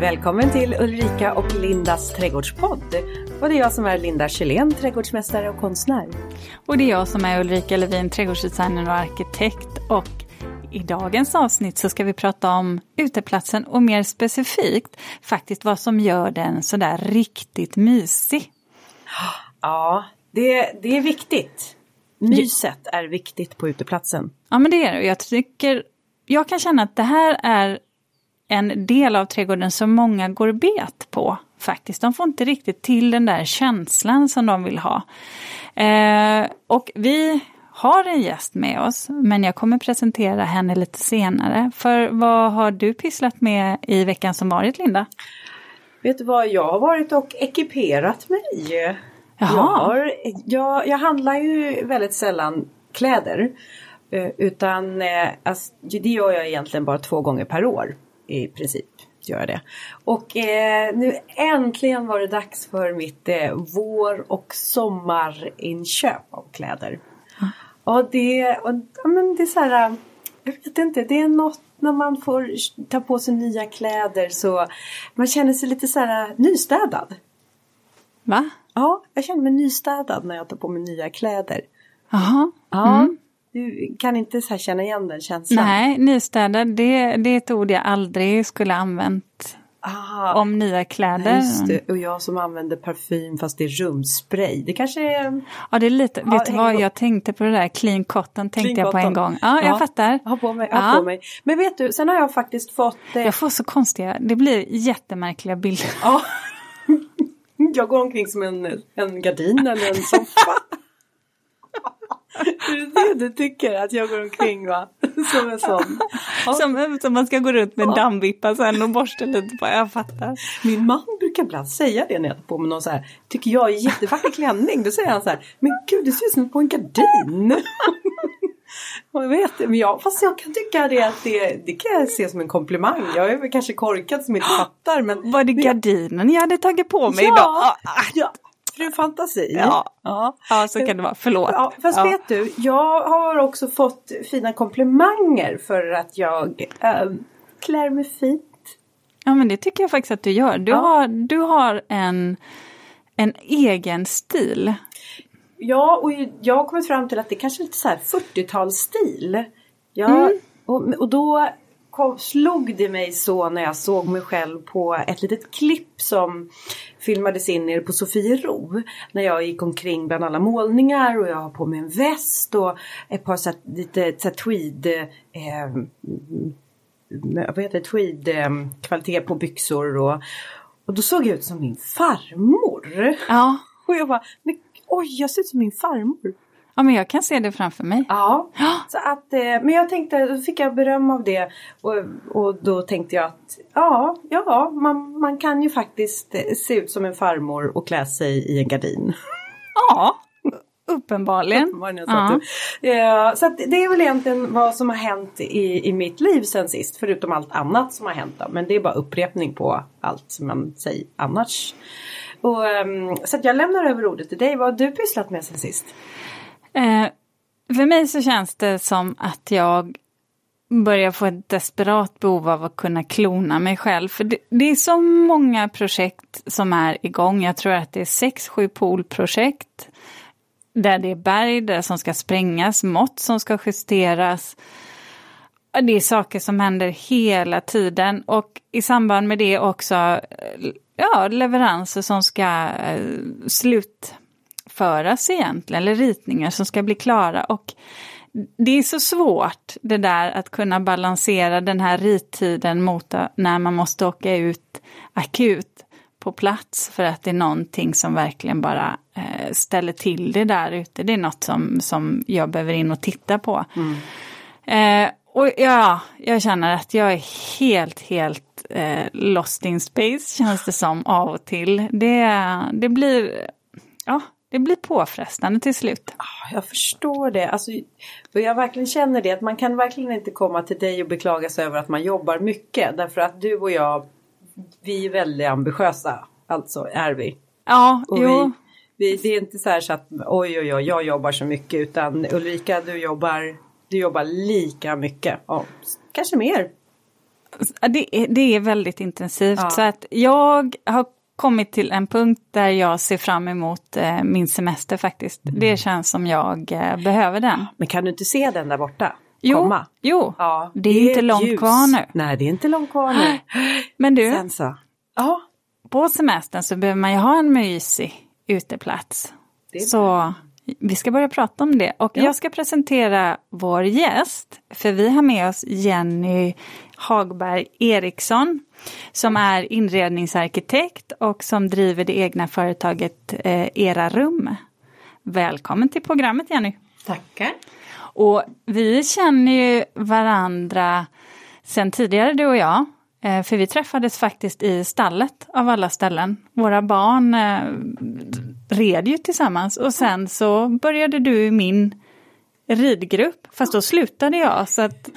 Välkommen till Ulrika och Lindas trädgårdspodd. Och det är jag som är Linda Kjellén, trädgårdsmästare och konstnär. Och det är jag som är Ulrika Levin, trädgårdsdesigner och arkitekt. Och i dagens avsnitt så ska vi prata om uteplatsen och mer specifikt faktiskt vad som gör den sådär riktigt mysig. Ja, det, det är viktigt. Myset är viktigt på uteplatsen. Ja men det är det. Jag tycker, jag kan känna att det här är en del av trädgården som många går bet på faktiskt. De får inte riktigt till den där känslan som de vill ha. Eh, och vi har en gäst med oss, men jag kommer presentera henne lite senare. För vad har du pysslat med i veckan som varit, Linda? Vet du vad, jag har varit och ekiperat mig. Jaha. Jag, har, jag, jag handlar ju väldigt sällan kläder. eh, Utan eh, alltså, det gör jag egentligen bara två gånger per år i princip. Gör jag det. Och eh, nu äntligen var det dags för mitt eh, vår och sommarinköp av kläder. Och det, och, ja, men det är så här, jag vet inte, det är något när man får ta på sig nya kläder så man känner sig lite så här nystädad. Va? Ja, jag känner mig nystädad när jag tar på mig nya kläder. Jaha. Ja, du kan inte så här känna igen den känslan? Nej, nystädad, det, det är ett ord jag aldrig skulle använt Ah, om nya kläder. just det. Och jag som använder parfym fast det är rumspray. Det kanske är... Ja, det är lite, Ja, vet du vad, jag tänkte på det där clean cotton tänkte Clean jag på en cotton. gång. Ja, jag fattar. Ha på mig, ha Ja. på mig. Men vet du, sen har jag faktiskt fått... Eh, Jag får så konstiga, det blir jättemärkliga bilder. ja. jag går omkring som en, en gardin eller en soffa. du tycker? Att jag går omkring va? Som en sån. Ja. Som, som man ska gå runt med en dammvippa sen och borsta lite på, jag fattar. Min man brukar ibland säga det när jag tar på mig någon så här, tycker jag är jättevacker klänning. Då säger han så här, men gud det ser ut som på en gardin. Jag vet men jag, fast jag kan tycka det att det, det kan jag se som en komplimang. Jag är väl kanske korkad som inte fattar men Var det gardinen jag hade tagit på mig idag? Ja, ja, fru fantasi. Ja. ja. Ja, så kan det vara. Förlåt. Ja, fast Ja. vet du, jag har också fått fina komplimanger för att jag äh, klär mig fint. Ja, men det tycker jag faktiskt att du gör. Du Ja. har, du har en, en egen stil. Ja, och jag har kommit fram till att det kanske är lite så här 40-talsstil. Ja, och, och då kom, slog det mig så när jag såg mig själv på ett litet klipp som filmades in nere på Sofiero. När jag gick omkring bland alla målningar och jag har på mig en väst och ett par så lite så tweed eh, mm, vad heter tweed eh, kvalitet på byxor och, och då såg jag ut som min farmor. Ja. Och jag bara, men, oj jag ser ut som min farmor. Ja, men jag kan se det framför mig. Ja, så att, eh, men jag tänkte, då fick jag beröm av det och, och då tänkte jag att ja, ja man, man kan ju faktiskt eh, se ut som en farmor och klä sig i en gardin. Ja, uppenbarligen. Det något Ja. Ja, så det är väl egentligen vad som har hänt i, i mitt liv sen sist, förutom allt annat som har hänt. Då. Men det är bara upprepning på allt som man säger annars. Och, ehm, så jag lämnar över ordet till dig. Vad har du pysslat med sen sist? Eh, för mig så känns det som att jag börjar få ett desperat behov av att kunna klona mig själv. För det, det är så många projekt som är igång. Jag tror att det är sex, sju poolprojekt. Där det är berg där som ska sprängas, mått som ska justeras. Det är saker som händer hela tiden och i samband med det också eh, ja, leveranser som ska eh, slutföras egentligen, eller ritningar som ska bli klara. Och det är så svårt det där att kunna balansera den här rittiden mot när man måste åka ut akut på plats för att det är någonting som verkligen bara eh, ställer till det där ute. Det är något som, som jag behöver in och titta på. Eh, och ja, jag känner att jag är helt, helt eh, lost in space känns det som av och till. Det, det blir, ja, det blir påfrestande till slut. Jag förstår det. Alltså, jag verkligen känner det att man kan verkligen inte komma till dig och beklaga sig över att man jobbar mycket. Därför att du och jag, vi är väldigt ambitiösa. Alltså är vi. Ja, Och jo. vi, vi, det är inte så här så att oj oj oj jag jobbar så mycket utan Ulrika du jobbar, du jobbar lika mycket. Ja, kanske mer. Det är, det är väldigt intensivt Ja. så att jag har kommit till en punkt där jag ser fram emot eh, min semester faktiskt. Det känns som jag eh, behöver den. Men kan du inte se den där borta? Jo, Komma? jo. Ja, det är inte ett långt ljus. kvar nu. Nej, det är inte långt kvar nu. Men du, Sen så. Ja, på semestern så behöver man ju ha en mysig uteplats. Det är Så vi ska börja prata om det. Och Ja. jag ska presentera vår gäst. För vi har med oss Jenny Hagberg Eriksson. Som är inredningsarkitekt och som driver det egna företaget eh, Era Rum. Välkommen till programmet Jenny. Tackar. Och vi känner ju varandra sen tidigare du och jag. Eh, För vi träffades faktiskt i stallet av alla ställen. Våra barn eh, red ju tillsammans och sen så började du i min ridgrupp. Fast då slutade jag. Så att,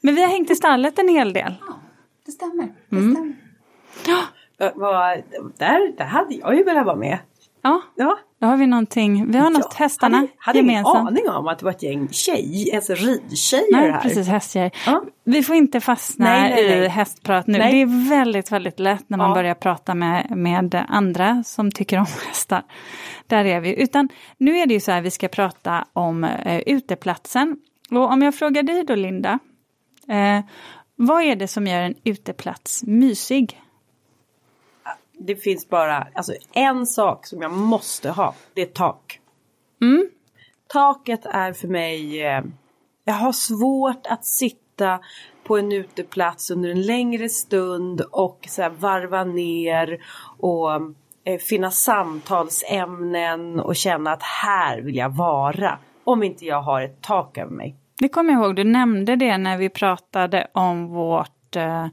men vi har hängt i stallet en hel del. Ja, det stämmer. Det Mm. stämmer. Va- va- där, där hade jag ju velat vara med. Ja, Ja. då har vi någonting. Vi har något Jag hästarna hade, hade ingen gemensamt. aning om att det var ett gäng tjej, alltså ridtjejer Nej, här. precis, hästtjejer. Ja. Vi får inte fastna Nej, nej, i hästprat nu. Det är väldigt, väldigt lätt när man Ja. börjar prata med, med andra som tycker om hästar. Där är vi. Utan nu är det ju så här, vi ska prata om eh, uteplatsen. Och om jag frågar dig då, Linda. Eh, vad är det som gör en uteplats mysig? Det finns bara alltså, en sak som jag måste ha. Det är tak. Mm. Taket är för mig... Eh, jag har svårt att sitta på en uteplats under en längre stund och så här, varva ner och eh, finna samtalsämnen och känna att här vill jag vara. Om inte jag har ett tak över mig. Det kommer jag ihåg, du nämnde det när vi pratade om vårt, eh,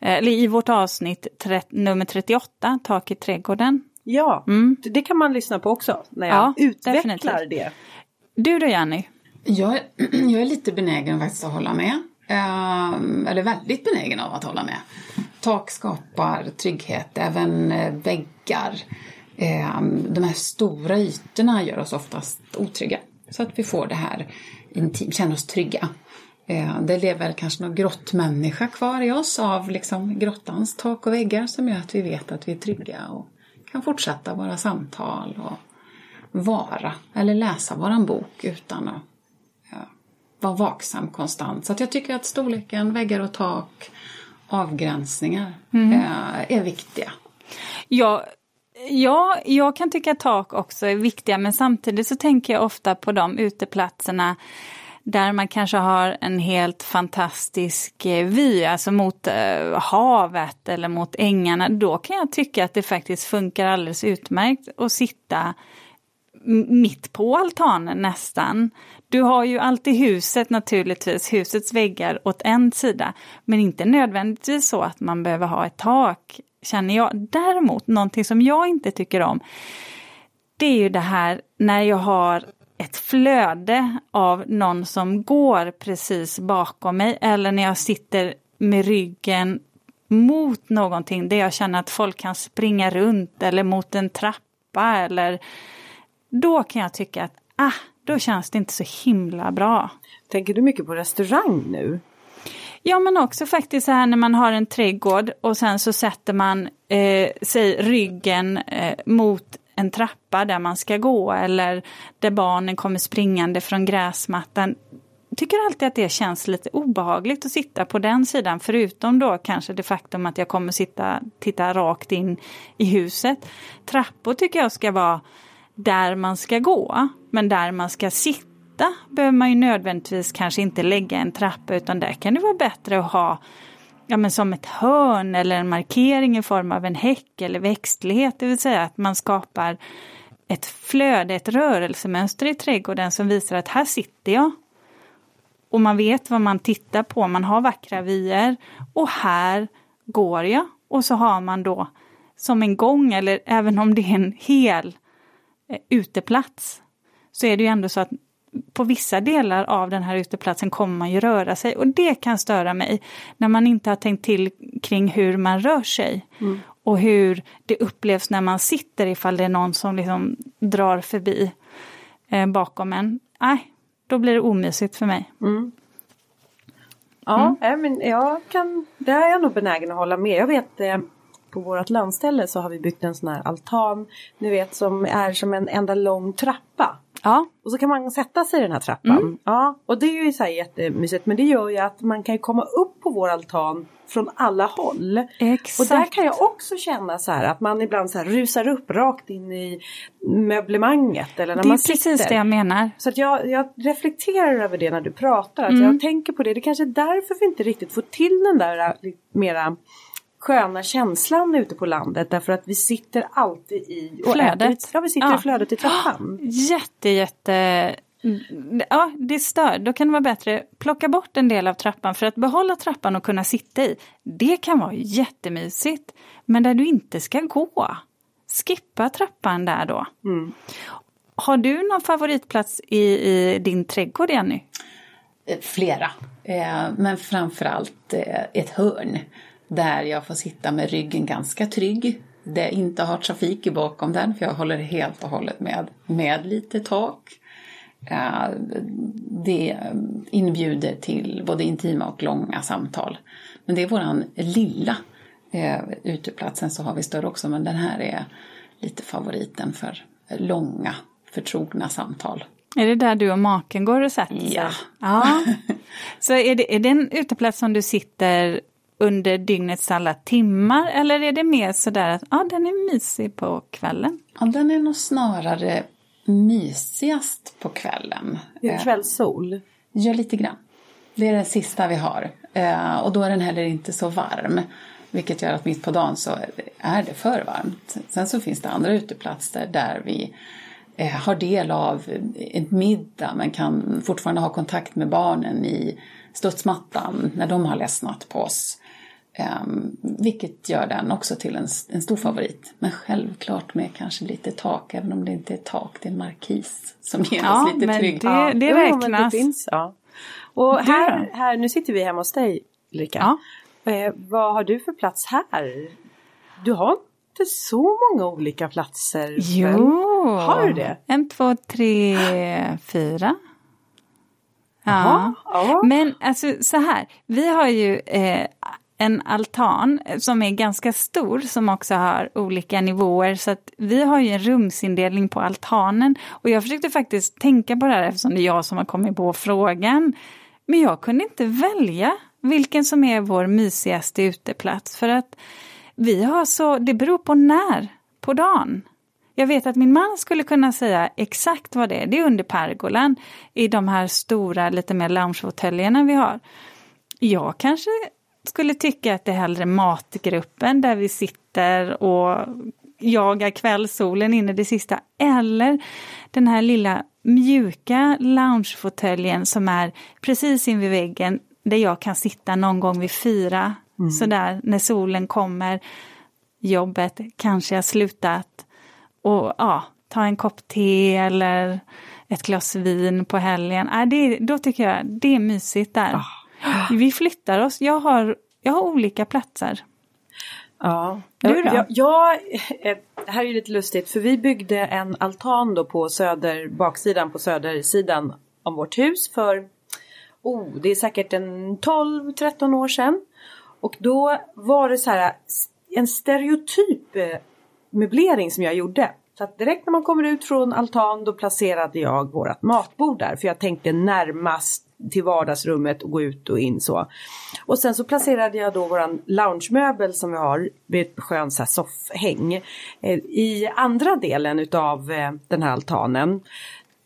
eller i vårt avsnitt nummer 38, Tak i trädgården. Ja, Mm. det kan man lyssna på också när jag Ja, utvecklar definitivt. det. Du då Jenny? Jag, är- jag är lite benägen faktiskt att hålla med. Ehm, eller väldigt benägen av att hålla med. Tak skapar trygghet, även eh, väggar. Ehm, de här stora ytorna gör oss oftast otrygga. Så att vi får det här känner oss trygga. Ehm, det lever kanske någon grottmänniska kvar i oss av liksom grottans tak och väggar som gör att vi vet att vi är trygga och kan fortsätta våra samtal och vara eller läsa våran bok utan att ja, vara vaksam konstant. Så jag tycker att storleken, väggar och tak, avgränsningar eh, är viktiga. Ja, ja, jag kan tycka att tak också är viktiga men samtidigt så tänker jag ofta på de uteplatserna där man kanske har en helt fantastisk eh, vy, alltså mot eh, havet eller mot ängarna. Då kan jag tycka att det faktiskt funkar alldeles utmärkt att sitta mitt på altanen nästan. Du har ju alltid huset naturligtvis, husets väggar åt en sida. Men inte nödvändigtvis så att man behöver ha ett tak, känner jag. Däremot, någonting som jag inte tycker om, det är ju det här när jag har ett flöde av någon som går precis bakom mig eller när jag sitter med ryggen mot någonting där jag känner att folk kan springa runt eller mot en trappa eller då kan jag tycka att ah, då känns det inte så himla bra. Tänker du mycket på restaurang nu? Ja men också faktiskt så här när man har en trädgård och sen så sätter man eh, sig ryggen eh, mot en trappa där man ska gå eller där barnen kommer springande från gräsmattan. Jag Tycker alltid att det känns lite obehagligt att sitta på den sidan förutom då kanske det faktum att jag kommer sitta, titta rakt in i huset. Trappor tycker jag ska vara där man ska gå men där man ska sitta behöver man ju nödvändigtvis kanske inte lägga en trappa utan där kan det vara bättre att ha ja, men som ett hörn eller en markering i form av en häck eller växtlighet. Det vill säga att man skapar ett flöde, ett rörelsemönster i trädgården som visar att här sitter jag. Och man vet vad man tittar på, man har vackra vyer och här går jag. Och så har man då som en gång eller även om det är en hel eh, uteplats så är det ju ändå så att på vissa delar av den här uteplatsen kommer man ju röra sig och det kan störa mig när man inte har tänkt till kring hur man rör sig och hur det upplevs när man sitter ifall det är någon som liksom drar förbi eh, bakom en. Nej, då blir det omysigt för mig. Ja, mm. men jag kan, det är jag nog benägen att hålla med. Jag vet eh, på vårt landställe så har vi byggt en sån här altan, ni vet som är som en enda lång trappa. Ja. Och så kan man sätta sig i den här trappan. Mm. Ja, och det är ju så här jättemysigt men det gör ju att man kan komma upp på vår altan från alla håll. Exakt. Och där kan jag också känna så här att man ibland så här rusar upp rakt in i möblemanget. Eller när det är man precis sitter. det jag menar. Så att jag, jag reflekterar över det när du pratar. Att mm. Jag tänker på det. Det kanske är därför vi inte riktigt får till den där mera sköna känslan ute på landet därför att vi sitter alltid i flödet. Äter, ja, vi sitter ja. i flödet i trappan. Jätte, jätte Ja, det stör. Då kan det vara bättre plocka bort en del av trappan för att behålla trappan och kunna sitta i. Det kan vara jättemysigt. Men där du inte ska gå, skippa trappan där då. Mm. Har du någon favoritplats i, i din trädgård, Jenny? Eh, flera, eh, men framförallt eh, ett hörn där jag får sitta med ryggen ganska trygg. Jag inte har trafik bakom den för jag håller helt och hållet med, med lite tak. Det inbjuder till både intima och långa samtal. Men det är våran lilla eh, uteplatsen så har vi större också men den här är lite favoriten för långa förtrogna samtal. Är det där du och maken går och sätter sig? Ja. ja. Så är det, är det en uteplats som du sitter under dygnets alla timmar eller är det mer sådär att ja, den är mysig på kvällen? Ja, den är nog snarare mysigast på kvällen. Det är kvällssol? Ja, lite grann. Det är det sista vi har. Eh, och då är den heller inte så varm. Vilket gör att mitt på dagen så är det för varmt. Sen så finns det andra uteplatser där vi eh, har del av en middag men kan fortfarande ha kontakt med barnen i studsmattan när de har ledsnat på oss. Um, vilket gör den också till en, en stor favorit. Men självklart med kanske lite tak, även om det inte är tak, det är en markis som ger ja, oss lite men trygghet. Det, ja, det räknas. Det finns, ja. Och här, här, nu sitter vi hemma hos dig Ulrika. Ja. Eh, vad har du för plats här? Du har inte så många olika platser. Jo, har du det? En, två, tre, fyra. Ja. ja. Men alltså så här, vi har ju eh, en altan eh, som är ganska stor som också har olika nivåer så att vi har ju en rumsindelning på altanen och jag försökte faktiskt tänka på det här eftersom det är jag som har kommit på frågan. Men jag kunde inte välja vilken som är vår mysigaste uteplats för att vi har så, det beror på när på dagen. Jag vet att min man skulle kunna säga exakt vad det är. Det är under pergolan i de här stora lite mer loungefåtöljerna vi har. Jag kanske skulle tycka att det är hellre matgruppen där vi sitter och jagar kvällssolen in i det sista. Eller den här lilla mjuka loungefåtöljen som är precis invid väggen där jag kan sitta någon gång vid fyra. Mm. Sådär när solen kommer. Jobbet kanske har slutat. Och ja, ta en kopp te eller ett glas vin på helgen. Äh, det, då tycker jag det är mysigt där. Oh. Vi flyttar oss. Jag har, jag har olika platser. Ja. Du då? Jag, jag, eh, det här är lite lustigt för vi byggde en altan då på söder, baksidan på södersidan av vårt hus för oh, det är säkert en 12-13 år sedan. Och då var det så här en stereotyp eh, möblering som jag gjorde. Så att direkt när man kommer ut från altan då placerade jag vårat matbord där för jag tänkte närmast till vardagsrummet och gå ut och in så. Och sen så placerade jag då våran loungemöbel som vi har vid ett skönt soffhäng eh, i andra delen utav eh, den här altanen.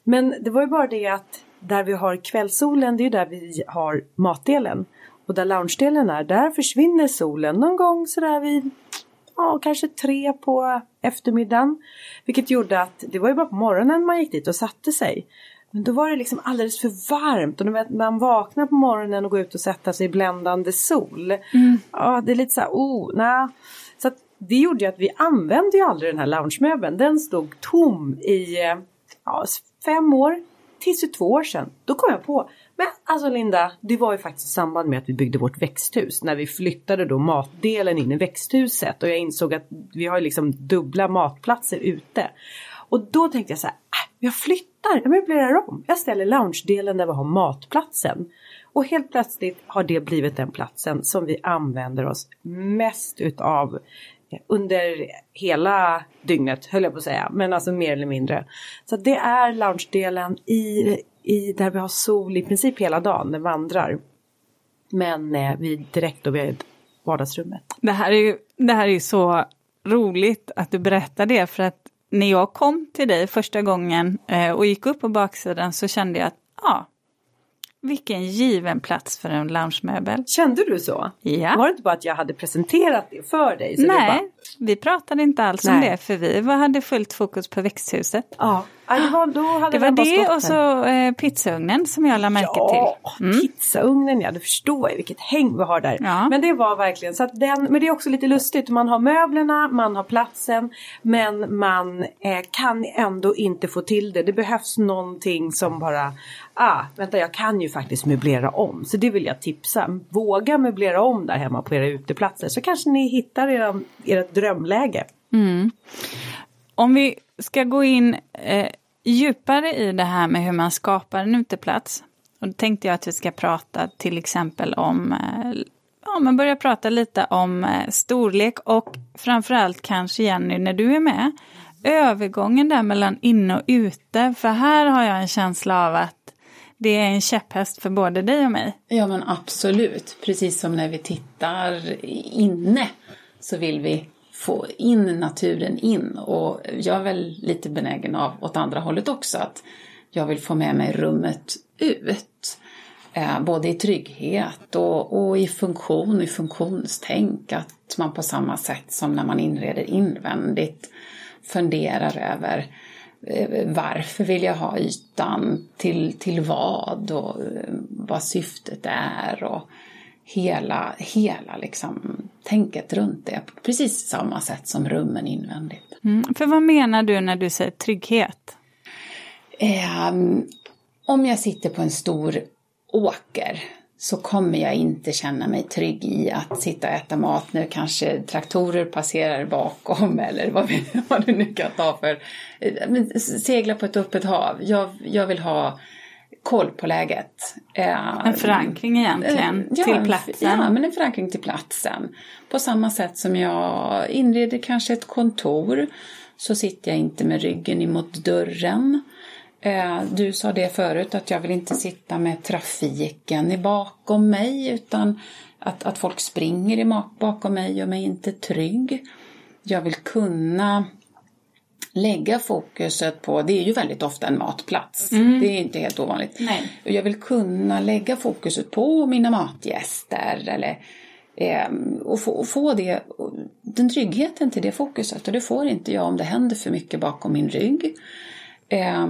Men det var ju bara det att där vi har kvällssolen det är ju där vi har matdelen. Och där loungedelen är, där försvinner solen någon gång sådär vid ja, kanske tre på eftermiddagen. Vilket gjorde att det var ju bara på morgonen man gick dit och satte sig. Men då var det liksom alldeles för varmt och man vaknar på morgonen och går ut och sätter sig i bländande sol. Mm. Ja, det är lite så här, oh, nej. Så det gjorde ju att vi använde ju aldrig den här loungemöbeln. Den stod tom i ja, fem år, tills för två år sedan. Då kom jag på, men alltså Linda, det var ju faktiskt i samband med att vi byggde vårt växthus. När vi flyttade då matdelen in i växthuset och jag insåg att vi har liksom dubbla matplatser ute. Och då tänkte jag så här, ah, jag flyttar, jag möblerar om. Jag ställer loungedelen där vi har matplatsen. Och helt plötsligt har det blivit den platsen som vi använder oss mest utav eh, under hela dygnet höll jag på att säga, men alltså mer eller mindre. Så det är loungedelen i, i där vi har sol i princip hela dagen, den vandrar. Men eh, vi direkt då vid vardagsrummet. Det här är ju det här är så roligt att du berättar det för att när jag kom till dig första gången eh, och gick upp på baksidan så kände jag att ja, vilken given plats för en loungemöbel. Kände du så? Ja. Var det inte bara att jag hade presenterat det för dig? Nej, bara... vi pratade inte alls Nej. om det för vi hade fullt fokus på växthuset. Ja, det var, då hade det, var det och så eh, pizzaugnen som jag lade märke ja, till. Mm. pizzaugnen ja, du förstår ju vilket häng vi har där. Ja. Men det var verkligen så att den, men det är också lite lustigt, man har möblerna, man har platsen men man eh, kan ändå inte få till det. Det behövs någonting som bara, ah, vänta jag kan ju faktiskt möblera om. Så det vill jag tipsa, våga möblera om där hemma på era uteplatser så kanske ni hittar era, ert drömläge. Mm. Om vi ska gå in eh, djupare i det här med hur man skapar en uteplats. Och då tänkte jag att vi ska prata till exempel om, eh, ja men börja prata lite om eh, storlek och framförallt kanske Jenny när du är med, övergången där mellan inne och ute. För här har jag en känsla av att det är en käpphäst för både dig och mig. Ja men absolut, precis som när vi tittar inne så vill vi få in naturen in. Och jag är väl lite benägen av åt andra hållet också, att jag vill få med mig rummet ut. Eh, både i trygghet och, och i funktion, i funktionstänk. Att man på samma sätt som när man inreder invändigt funderar över eh, varför vill jag ha ytan, till, till vad och eh, vad syftet är. Och, hela, hela liksom, tänket runt det på precis samma sätt som rummen invändigt. Mm, för vad menar du när du säger trygghet? Eh, om jag sitter på en stor åker så kommer jag inte känna mig trygg i att sitta och äta mat när kanske traktorer passerar bakom eller vad, vad du nu kan ta för... Eh, segla på ett öppet hav. Jag, jag vill ha koll på läget. En förankring egentligen ja, till platsen? Ja, men en förankring till platsen. På samma sätt som jag inreder kanske ett kontor så sitter jag inte med ryggen emot dörren. Eh, du sa det förut att jag vill inte sitta med trafiken bakom mig utan att, att folk springer bakom mig gör mig inte trygg. Jag vill kunna lägga fokuset på, det är ju väldigt ofta en matplats, mm. det är inte helt ovanligt. Nej. Jag vill kunna lägga fokuset på mina matgäster eller eh, och, få, och få det, den tryggheten till det fokuset och det får inte jag om det händer för mycket bakom min rygg. Eh,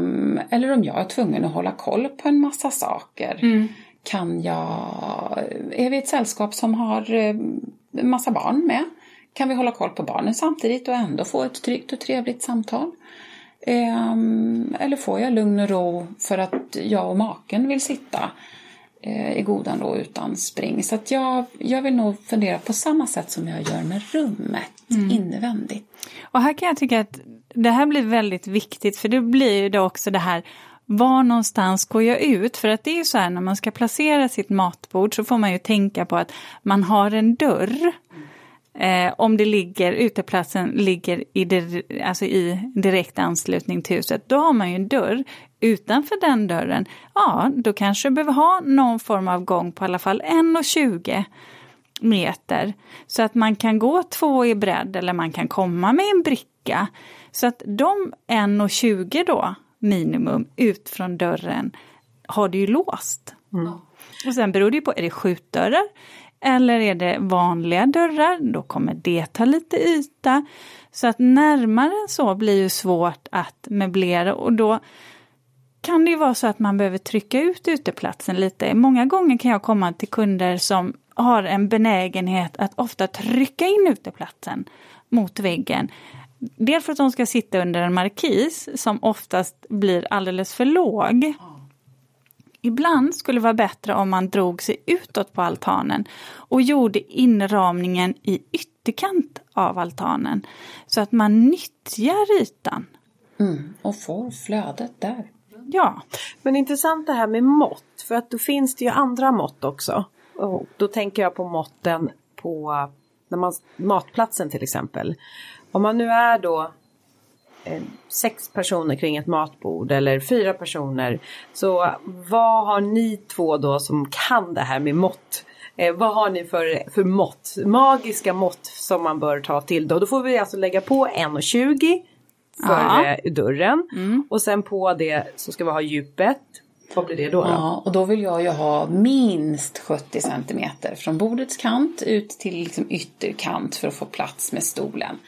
eller om jag är tvungen att hålla koll på en massa saker. Mm. Kan jag, är vi ett sällskap som har en eh, massa barn med? Kan vi hålla koll på barnen samtidigt och ändå få ett tryggt och trevligt samtal? Ehm, eller får jag lugn och ro för att jag och maken vill sitta eh, i godan ro utan spring? Så att jag, jag vill nog fundera på samma sätt som jag gör med rummet mm. invändigt. Och här kan jag tycka att det här blir väldigt viktigt för det blir ju då också det här var någonstans går jag ut? För att det är ju så här när man ska placera sitt matbord så får man ju tänka på att man har en dörr. Eh, om det ligger, uteplatsen ligger i, alltså i direkt anslutning till huset, då har man ju en dörr. Utanför den dörren, ja då kanske du behöver ha någon form av gång på i alla fall 1,20 meter. Så att man kan gå två i bredd eller man kan komma med en bricka. Så att de 1,20 då minimum ut från dörren har du ju låst. Mm. Och sen beror det ju på, är det skjutdörrar eller är det vanliga dörrar, då kommer det ta lite yta. Så att närmare än så blir ju svårt att möblera och då kan det ju vara så att man behöver trycka ut uteplatsen lite. Många gånger kan jag komma till kunder som har en benägenhet att ofta trycka in uteplatsen mot väggen. Dels för att de ska sitta under en markis som oftast blir alldeles för låg. Ibland skulle vara bättre om man drog sig utåt på altanen och gjorde inramningen i ytterkant av altanen så att man nyttjar ytan. Mm, och får flödet där. Ja. Men intressant det här med mått, för att då finns det ju andra mått också. Och då tänker jag på måtten på när man, matplatsen till exempel. Om man nu är då eh, sex personer kring ett matbord eller fyra personer. Så vad har ni två då som kan det här med mått? Eh, vad har ni för, för mått? Magiska mått som man bör ta till då. Då får vi alltså lägga på 1,20 för Ja. eh, dörren. Och sen på det så ska vi ha djupet. Vad blir det då? då? Ja, och då vill jag ju ha minst 70 centimeter från bordets kant ut till liksom ytterkant för att få plats med stolen.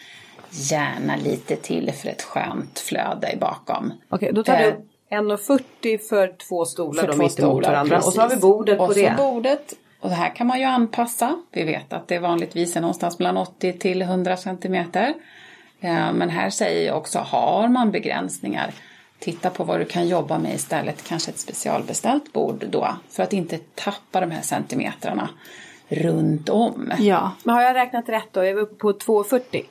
Gärna lite till för ett skönt flöde bakom. Okej, då tar Eh, du 1,40 för två stolar för då mitt emot varandra. Och så har vi precis. bordet på och det. så bordet. Och det här kan man ju anpassa. Vi vet att det vanligtvis är någonstans mellan 80 till 100 centimeter. Eh, Men här säger jag också, har man begränsningar, titta på vad du kan jobba med istället. Kanske ett specialbeställt bord då, för att inte tappa de här centimetrarna runt om. Ja. Men har jag räknat rätt då? Är vi uppe på 2,40?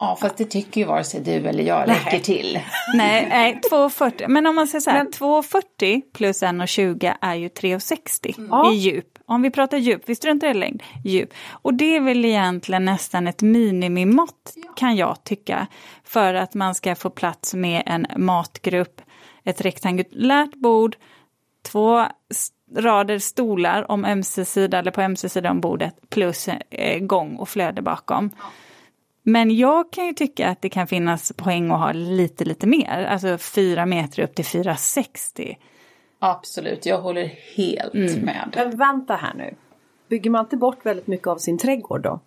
Ja, fast det tycker ju vare sig du eller jag räcker till. Nej, nej 2,40. Men om man säger så här, 2,40 plus 1,20 är ju 3,60 Ja. i djup. Om vi pratar djup, vi struntar i längd, djup. Och det är väl egentligen nästan ett minimimått kan jag tycka. För att man ska få plats med en matgrupp, ett rektangulärt bord, två rader stolar om ömse sida eller på ömse sida om bordet plus eh, gång och flöde bakom. Men jag kan ju tycka att det kan finnas poäng att ha lite, lite mer. Alltså 4 meter upp till 4,60. Absolut, jag håller helt med. Men vänta här nu. Bygger man inte bort väldigt mycket av sin trädgård då?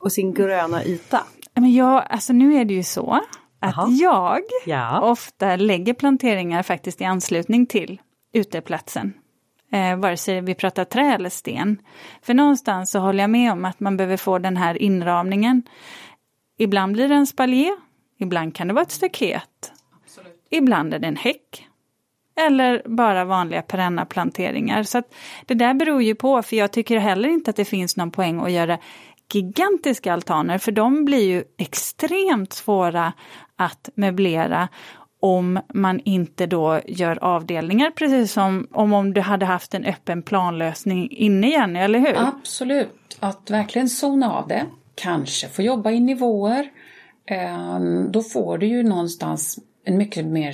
Och sin gröna yta? Men jag, alltså nu är det ju så att Jaha. jag Ja. ofta lägger planteringar faktiskt i anslutning till uteplatsen. Eh, vare sig vi pratar trä eller sten. För någonstans så håller jag med om att man behöver få den här inramningen. Ibland blir det en spaljé, ibland kan det vara ett staket. Ibland är det en häck. Eller bara vanliga perenna planteringar. Så det där beror ju på, för jag tycker heller inte att det finns någon poäng att göra gigantiska altaner, för de blir ju extremt svåra att möblera om man inte då gör avdelningar, precis som om, om du hade haft en öppen planlösning inne igen, eller hur? Absolut, att verkligen zona av det. Kanske få jobba i nivåer. Ehm, Då får du ju någonstans en mycket mer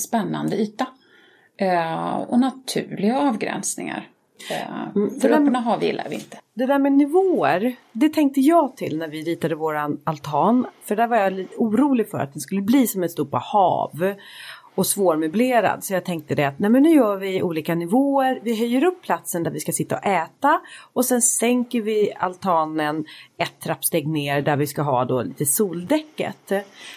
spännande yta. Eh, Och naturliga avgränsningar. Eh, det För öppna hav gillar vi inte. Det där med nivåer, det tänkte jag till när vi ritade våran altan. För där var jag lite orolig för att den skulle bli som ett stort hav och svårmöblerad. Så jag tänkte det att nej men nu gör vi olika nivåer. Vi höjer upp platsen där vi ska sitta och äta och sen sänker vi altanen ett trappsteg ner där vi ska ha då lite soldäcket.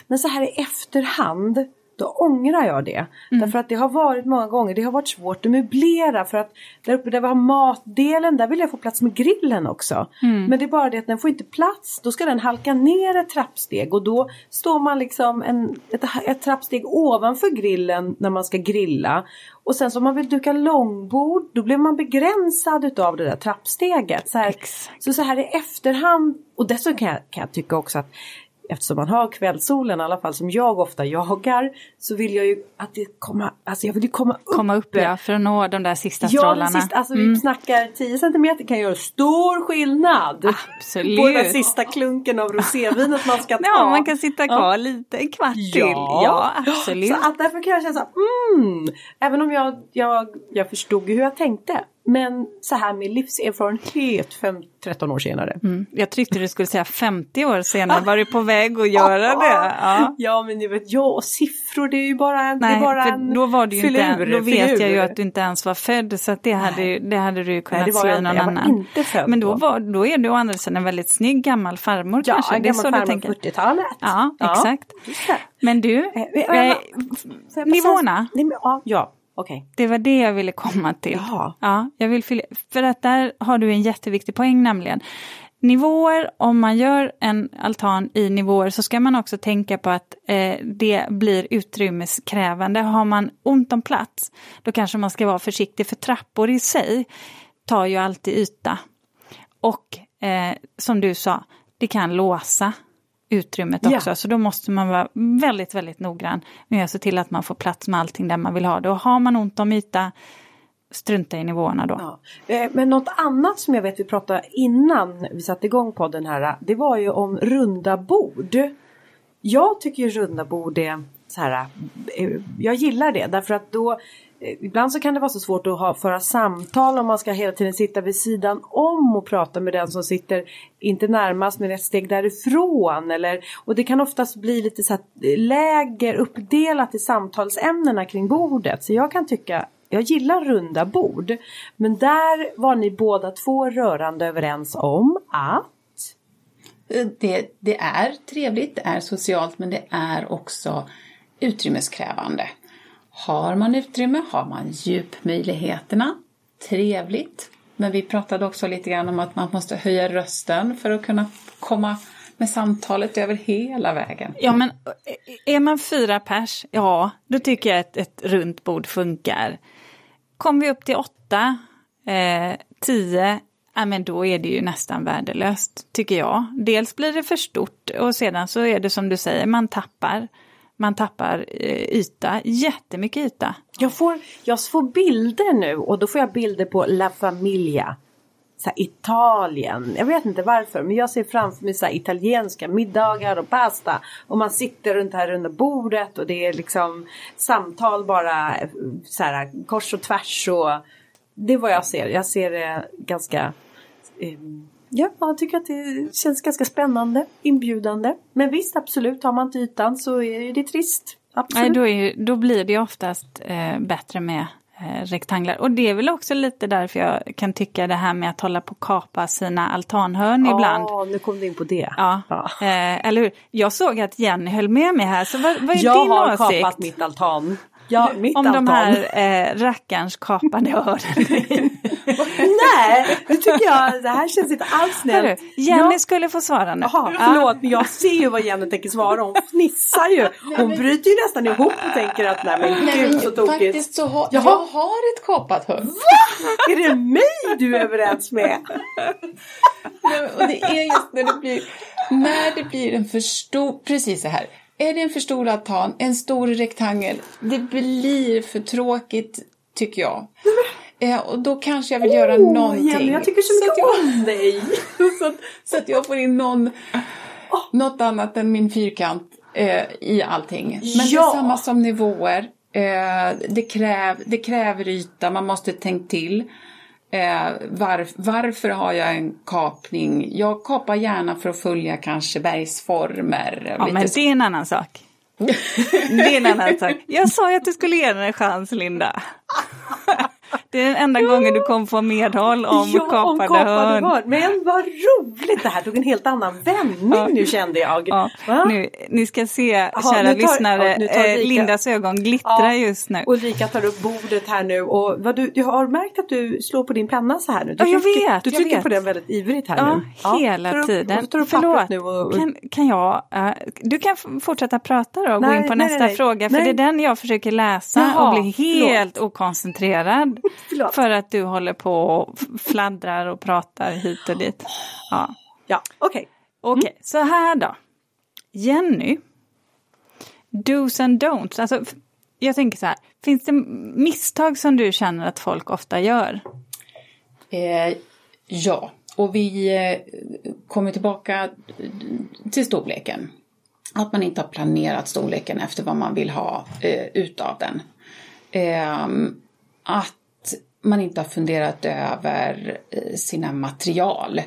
Men så här i efterhand då ångrar jag det. Därför att det har varit många gånger, det har varit svårt att möblera för att där uppe där vi har matdelen, där vill jag få plats med grillen också. Men det är bara det att den får inte plats, då ska den halka ner ett trappsteg och då står man liksom en, ett, ett trappsteg ovanför grillen när man ska grilla. Och sen så om man vill duka långbord, då blir man begränsad utav det där trappsteget. Så här, så, så här i efterhand, och dessutom kan jag, kan jag tycka också att eftersom man har kvällssolen i alla fall som jag ofta jagar så vill jag ju att det komma, alltså jag vill ju komma upp. Komma upp ja, för att nå de där sista Ja, strålarna. sista, alltså vi snackar 10 cm kan göra stor skillnad. Absolut. På den sista klunken av rosévinet man ska ta. Ja, man kan sitta kvar lite, en kvart till. Ja, absolut. Så att därför kan jag känna så här, mm, även om jag, jag, jag förstod hur jag tänkte. Men så här med livserfarenhet fem, 13 år senare. Mm. Jag tyckte du skulle säga 50 år senare, var du på väg att göra det? Ja. Ja men ni vet, ja och siffror det är ju bara, det är Nej, bara en då var du ju inte, filur, då vet jag ju filur. att du inte ens var född så att det hade, det hade du ju kunnat var slå i någon inte. Jag var annan. inte född Men då, var, då är du å andra sidan en väldigt snygg gammal farmor Ja, kanske? en Det är gammal så du farmor tänker? 40-talet. Ja, exakt. just det. Men du, Eh, eh, jag bara nivåerna, Nej, ja, okej. det var det jag ville komma till. Jaha. Ja, jag vill fylla, för att där har du en jätteviktig poäng nämligen. Nivåer, om man gör en altan i nivåer så ska man också tänka på att eh, det blir utrymmeskrävande. Har man ont om plats, då kanske man ska vara försiktig för trappor i sig tar ju alltid yta. Och eh, som du sa, det kan låsa utrymmet också. Ja. Så då måste man vara väldigt, väldigt noggrann med att se till att man får plats med allting där man vill ha det. Och har man ont om yta, strunta i nivåerna då. Ja. Eh, men något annat som jag vet vi pratade innan vi satte igång podden här, det var ju om runda bord. Jag tycker ju runda bord är så här, eh, jag gillar det därför att då eh, Ibland så kan det vara så svårt att ha, föra samtal om man ska hela tiden sitta vid sidan om och prata med den som sitter inte närmast men ett steg därifrån. Eller, och det kan oftast bli lite så här eh, läger uppdelat i samtalsämnena kring bordet. Så jag kan tycka jag gillar runda bord. Men där var ni båda två rörande överens om att det, det är trevligt, det är socialt men det är också utrymmeskrävande. Har man utrymme, har man djupmöjligheterna, trevligt. Men vi pratade också lite grann om att man måste höja rösten för att kunna komma med samtalet över hela vägen. Ja, men är man fyra pers, ja, då tycker jag att ett runt bord funkar. Kommer vi upp till åtta, eh, tio, ja, men då är det ju nästan värdelöst, tycker jag. Dels blir det för stort och sedan så är det som du säger, man tappar man tappar eh, yta, jättemycket yta. Jag får, jag får bilder nu och då får jag bilder på La Familia. Så här, Italien, jag vet inte varför men jag ser framför mig så här, italienska middagar och pasta. Och man sitter runt här under bordet och det är liksom samtal bara eh, så här, kors och tvärs. Och, det är vad jag ser, jag ser det ganska eh, Ja, jag tycker att det känns ganska spännande, inbjudande. Men visst, absolut, har man inte ytan så är det trist. Absolut. Nej, då, är, då blir det oftast eh, bättre med eh, rektanglar. Och det är väl också lite därför jag kan tycka det här med att hålla på och kapa sina altanhörn oh, ibland. Ja, nu kom du in på det. Ja, ja. Eh, eller hur? Jag såg att Jenny höll med mig här, så vad, vad är jag din åsikt? Jag har kapat mitt altan. Ja, mitt Om altan. de här eh, rackarns kapade hörnen. Nej, det tycker jag, det här känns inte alls snällt. Jenny jag... skulle få svara nu. Jaha, förlåt, men jag ser ju vad Jenny tänker svara. Hon fnissar ju. Hon bryter ju nästan ihop och tänker att nej men nej, gud så tokigt. Faktiskt så har, jag har ett kapat hörn. Va? Är det mig du är överens med? nej, och det är just när det blir, när det blir en för stor, precis så här. Är det en för stor altan, en stor rektangel, det blir för tråkigt tycker jag. Eh, och då kanske jag vill oh, göra någonting. Jenny, jag tycker så mycket så om dig. så, att, så att jag får in någon, oh. något annat än min fyrkant eh, i allting. Men ja. det är samma som nivåer. Eh, det, kräv, det kräver yta, man måste tänka till. Eh, var, varför har jag en kapning? Jag kapar gärna för att följa kanske bergsformer. Ja, men det är en annan sak. det är en annan sak. Jag sa ju att du skulle ge den en chans, Linda. Det är den enda gången du kommer få medhåll om ja, kapade, om kapade hörn. hörn. Men vad roligt, det här tog en helt annan vändning ja. nu kände jag. Ja. Nu, ni ska se, Aha, kära tar, lyssnare, eh, Lindas ögon glittrar just nu. Ulrika tar upp bordet här nu och vad du, du har märkt att du slår på din penna så här nu. Du ja, jag trycker, vet. Du trycker vet. på den väldigt ivrigt här ja, nu. Ja, hela tiden. Tar upp Förlåt, nu och, kan, kan jag, uh, du kan fortsätta prata då och nej, gå in på nej, nästa nej, fråga för det är den jag försöker läsa och blir helt förlåt. För att du håller på och fladdrar och pratar hit och dit. Ja, ja okej. Okay. Okej, okay, mm. så här då. Jenny, dos and don'ts. Alltså, jag tänker så här, finns det misstag som du känner att folk ofta gör? Eh, ja, och vi eh, kommer tillbaka till storleken. Att man inte har planerat storleken efter vad man vill ha eh, utav den. Eh, att man inte har funderat över eh, sina material.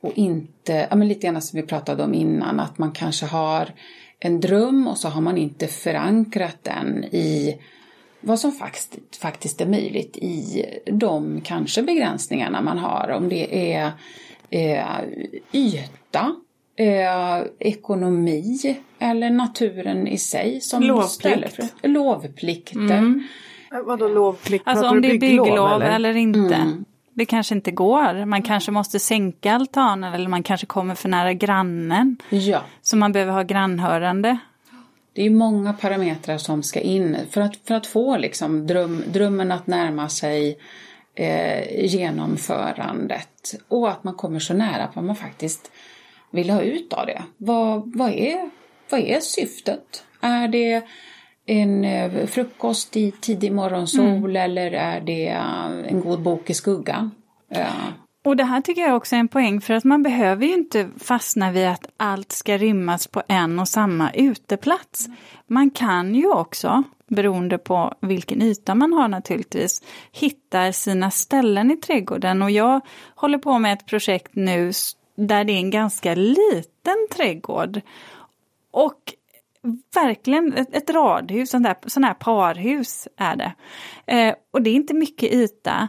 Och inte, ja men lite grann som vi pratade om innan, att man kanske har en dröm och så har man inte förankrat den i vad som faktiskt, faktiskt är möjligt i de kanske begränsningarna man har. Om det är eh, yta, eh, ekonomi eller naturen i sig som Lovplikt. för lovplikter. Mm. Vadå lovplikt? Alltså om det är bygglov eller? eller, inte. Mm. Det kanske inte går. Man kanske måste sänka altanen eller man kanske kommer för nära grannen. Ja. Så man behöver ha grannhörande. Det är många parametrar som ska in för att, för att få liksom dröm, drömmen att närma sig eh, genomförandet. Och att man kommer så nära vad man faktiskt vill ha ut av det. Vad, vad, är, vad är syftet? Är det en eh, frukost i tidig morgonsol mm. eller är det eh, en god bok i skuggan? Ja. Och det här tycker jag också är en poäng för att man behöver ju inte fastna vid att allt ska rymmas på en och samma uteplats. Man kan ju också, beroende på vilken yta man har naturligtvis, hitta sina ställen i trädgården och jag håller på med ett projekt nu där det är en ganska liten trädgård. Och verkligen ett, ett radhus, sånt där, sån här parhus är det. Eh, och det är inte mycket yta.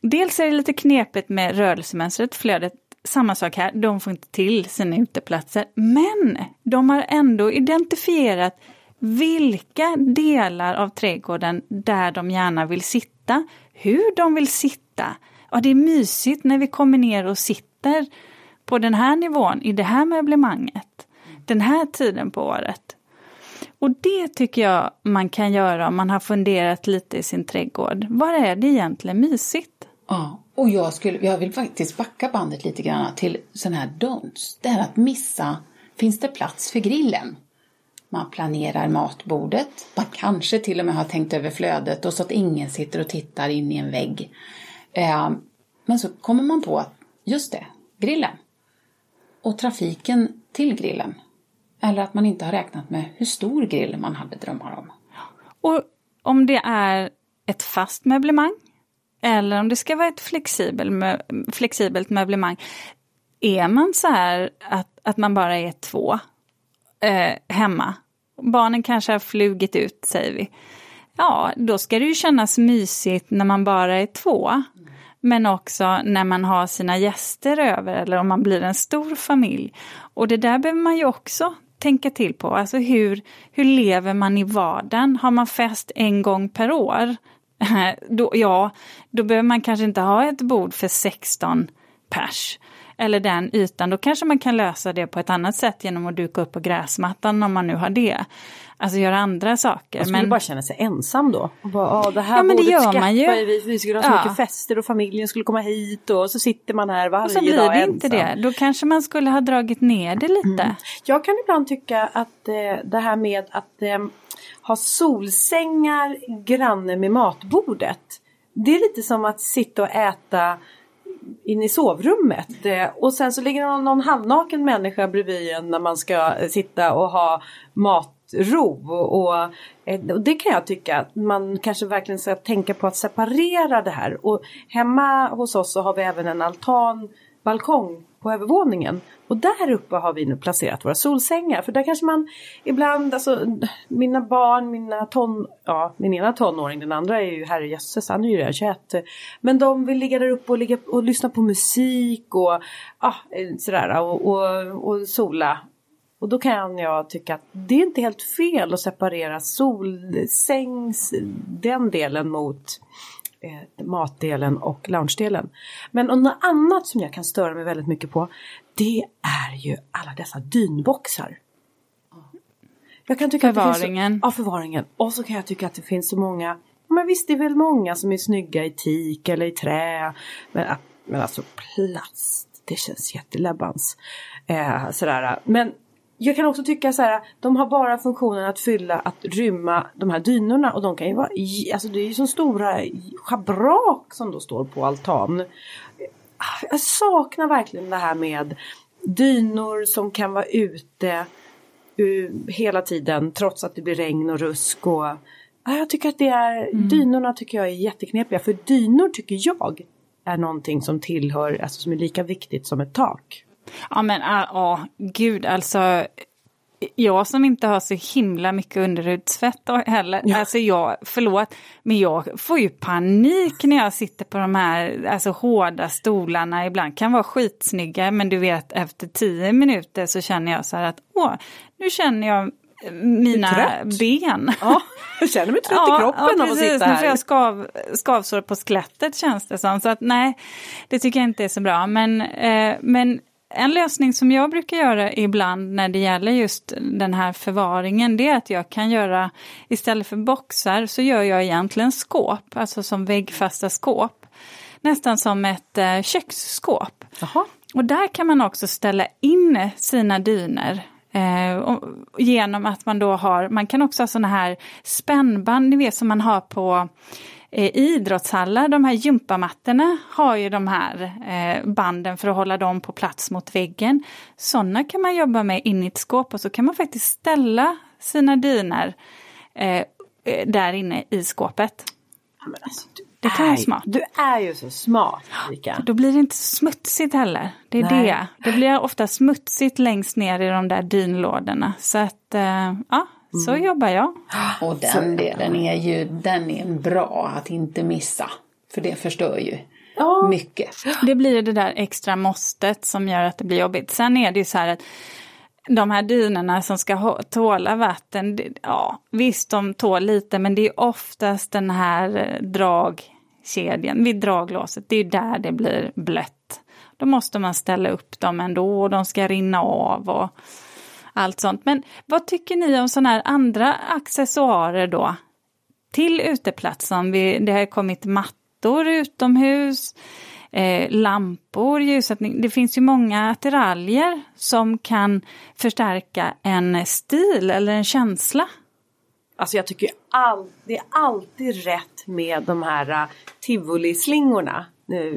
Dels är det lite knepigt med rörelsemönstret, flödet, samma sak här, de får inte till sina uteplatser. Men de har ändå identifierat vilka delar av trädgården där de gärna vill sitta, hur de vill sitta. Ja, det är mysigt när vi kommer ner och sitter på den här nivån i det här möblemanget, den här tiden på året. Och det tycker jag man kan göra om man har funderat lite i sin trädgård. Var är det egentligen mysigt? Ja, och jag, skulle, jag vill faktiskt backa bandet lite grann till sådana här don'ts. Det här att missa, finns det plats för grillen? Man planerar matbordet, man kanske till och med har tänkt över flödet och så att ingen sitter och tittar in i en vägg. Eh, men så kommer man på att, just det, grillen. Och trafiken till grillen. Eller att man inte har räknat med hur stor grill man hade drömmar om. Och om det är ett fast möblemang eller om det ska vara ett flexibel, flexibelt möblemang. Är man så här att, att man bara är två eh, hemma, barnen kanske har flugit ut säger vi, ja då ska det ju kännas mysigt när man bara är två. Men också när man har sina gäster över eller om man blir en stor familj. Och det där behöver man ju också tänka till på. Alltså hur, hur lever man i vardagen? Har man fest en gång per år? då, ja, då behöver man kanske inte ha ett bord för 16 pers. Eller den ytan, då kanske man kan lösa det på ett annat sätt genom att duka upp på gräsmattan om man nu har det. Alltså göra andra saker. Man skulle men... bara känna sig ensam då. Och bara, det här ja, men det gör man ju. Vi, vi skulle ha så ja. mycket fester och familjen skulle komma hit och så sitter man här varje dag ensam. Och så blir det inte det. Då kanske man skulle ha dragit ner det lite. Mm. Jag kan ibland tycka att eh, det här med att eh, ha solsängar granne med matbordet. Det är lite som att sitta och äta in i sovrummet. Eh, och sen så ligger någon, någon halvnaken människa bredvid en när man ska eh, sitta och ha matro. Och, eh, och det kan jag tycka att man kanske verkligen ska tänka på att separera det här. Och hemma hos oss så har vi även en altan, balkong på övervåningen. Och där uppe har vi nu placerat våra solsängar. För där kanske man ibland, alltså mina barn, mina ton, ja min ena tonåring, den andra är ju herrejösses, han är ju redan 21. Men de vill ligga där uppe och, ligga, och lyssna på musik och ah, sådär och, och, och sola. Och då kan jag tycka att det är inte helt fel att separera solsängs, den delen mot matdelen och loungedelen. Men något annat som jag kan störa mig väldigt mycket på det är ju alla dessa dynboxar. Jag kan tycka förvaringen. Att det finns så, ja, förvaringen. Och så kan jag tycka att det finns så många men visst det är väl många som är snygga i teak eller i trä. Men, men alltså plast, det känns jätteläbbans. Eh, sådär. Men jag kan också tycka så här, de har bara funktionen att fylla, att rymma de här dynorna och de kan ju vara, alltså det är ju så stora schabrak som då står på altan. Jag saknar verkligen det här med dynor som kan vara ute uh, hela tiden trots att det blir regn och rusk och jag tycker att det är, mm. dynorna tycker jag är jätteknepiga för dynor tycker jag är någonting som tillhör, alltså som är lika viktigt som ett tak. Ja men ja, uh, gud alltså. Jag som inte har så himla mycket underhudsfett heller, ja. alltså jag, förlåt, men jag får ju panik när jag sitter på de här alltså, hårda stolarna. Ibland kan vara skitsnygga men du vet efter tio minuter så känner jag så här att åh, nu känner jag mina ben. Ja, jag känner mig trött ja, i kroppen ja, av att sitta här. Nu får jag skav, skavsår på skelettet känns det som. Så att nej, det tycker jag inte är så bra. Men, eh, men en lösning som jag brukar göra ibland när det gäller just den här förvaringen det är att jag kan göra istället för boxar så gör jag egentligen skåp, alltså som väggfasta skåp. Nästan som ett eh, köksskåp. Aha. Och där kan man också ställa in sina dyner. Eh, genom att man då har, man kan också ha sådana här spännband, ni vet som man har på eh, idrottshallar, de här gympamattorna har ju de här eh, banden för att hålla dem på plats mot väggen. Sådana kan man jobba med in i ett skåp och så kan man faktiskt ställa sina dyner eh, eh där inne i skåpet. Alltså, det kan vara smart. Du är ju så smart Rika. Då blir det inte smutsigt heller. Det är Nej. det. Det blir ofta smutsigt längst ner i de där dynlådorna. Så att, äh, ja, så mm. jobbar jag. Och den delen är ju den är bra att inte missa. För det förstör ju ja. mycket. Det blir det där extra måstet som gör att det blir jobbigt. Sen är det ju så här att de här dynorna som ska tåla vatten, ja visst de tål lite men det är oftast den här eh, dragkedjan vid draglåset, det är där det blir blött. Då måste man ställa upp dem ändå och de ska rinna av och allt sånt. Men vad tycker ni om sådana här andra accessoarer då? Till uteplatsen, det har kommit mattor utomhus, eh, lampor, ljussättning. Det finns ju många attiraljer som kan förstärka en stil eller en känsla. Alltså jag tycker all, det är alltid rätt med de här eh, uh, tivolislingorna.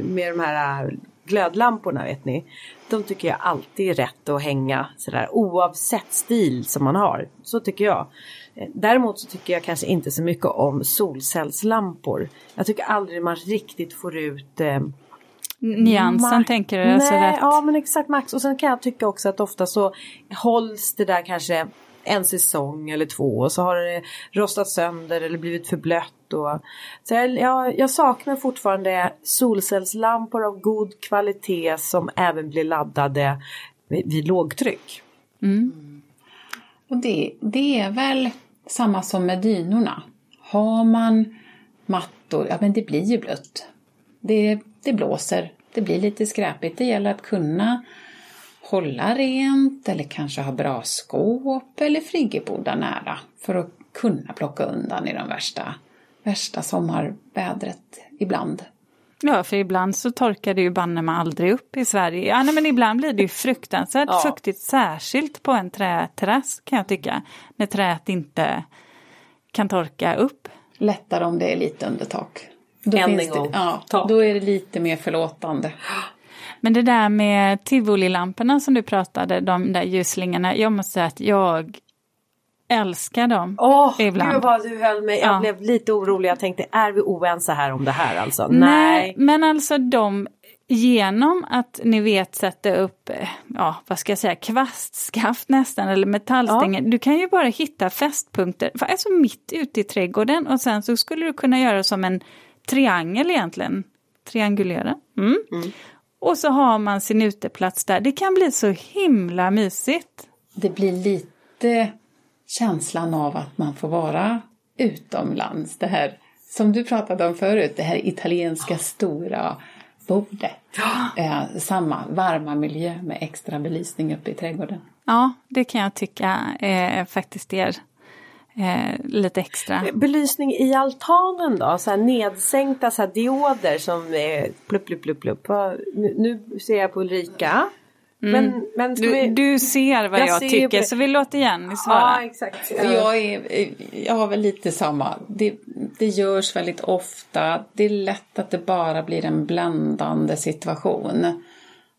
Med de här uh, glödlamporna vet ni. De tycker jag alltid är rätt att hänga sådär oavsett stil som man har. Så tycker jag. Eh, däremot så tycker jag kanske inte så mycket om solcellslampor. Jag tycker aldrig man riktigt får ut eh, nyansen tänker du? Alltså nej, ja men exakt Max. Och sen kan jag tycka också att ofta så hålls det där kanske en säsong eller två och så har det rostat sönder eller blivit för blött. Och, så jag, jag, jag saknar fortfarande solcellslampor av god kvalitet som även blir laddade vid, vid lågtryck. Mm. Och det, det är väl samma som med dynorna. Har man mattor, ja men det blir ju blött. Det, det blåser, det blir lite skräpigt. Det gäller att kunna hålla rent eller kanske ha bra skåp eller friggebodar nära för att kunna plocka undan i de värsta, värsta sommarvädret ibland. Ja, för ibland så torkar det ju banne man aldrig upp i Sverige. Ja, nej, men ibland blir det ju fruktansvärt ja. fuktigt, särskilt på en träterrass kan jag tycka. När träet inte kan torka upp. Lättare om det är lite under tak. Då Än en gång. Det, ja, då är det lite mer förlåtande. Men det där med tivolilamporna som du pratade, de där ljusslingorna, jag måste säga att jag älskar dem. Åh, oh, gud vad du höll mig. Jag ja. blev lite orolig. Jag tänkte, är vi oense här om det här alltså? Nej. Nej. Men alltså de, genom att ni vet sätta upp, ja vad ska jag säga, kvastskaft nästan eller metallstänger. Ja. Du kan ju bara hitta fästpunkter, alltså mitt ute i trädgården och sen så skulle du kunna göra som en triangel egentligen. Triangulera. Mm. Mm. Och så har man sin uteplats där. Det kan bli så himla mysigt. Det blir lite känslan av att man får vara utomlands. Det här som du pratade om förut, det här italienska stora bordet. Eh, samma varma miljö med extra belysning uppe i trädgården. Ja, det kan jag tycka eh, faktiskt ger eh, lite extra. Belysning i altanen då? Så här nedsänkta så här dioder som är plupp, plupp, plupp, plupp. Nu, nu ser jag på Ulrika. Mm. Men, men du, vi... du, ser vad jag, jag ser tycker på... så vi låter Jenny svara. Ja, exakt. Jag, är, jag har väl lite samma. Det, det görs väldigt ofta. Det är lätt att det bara blir en bländande situation.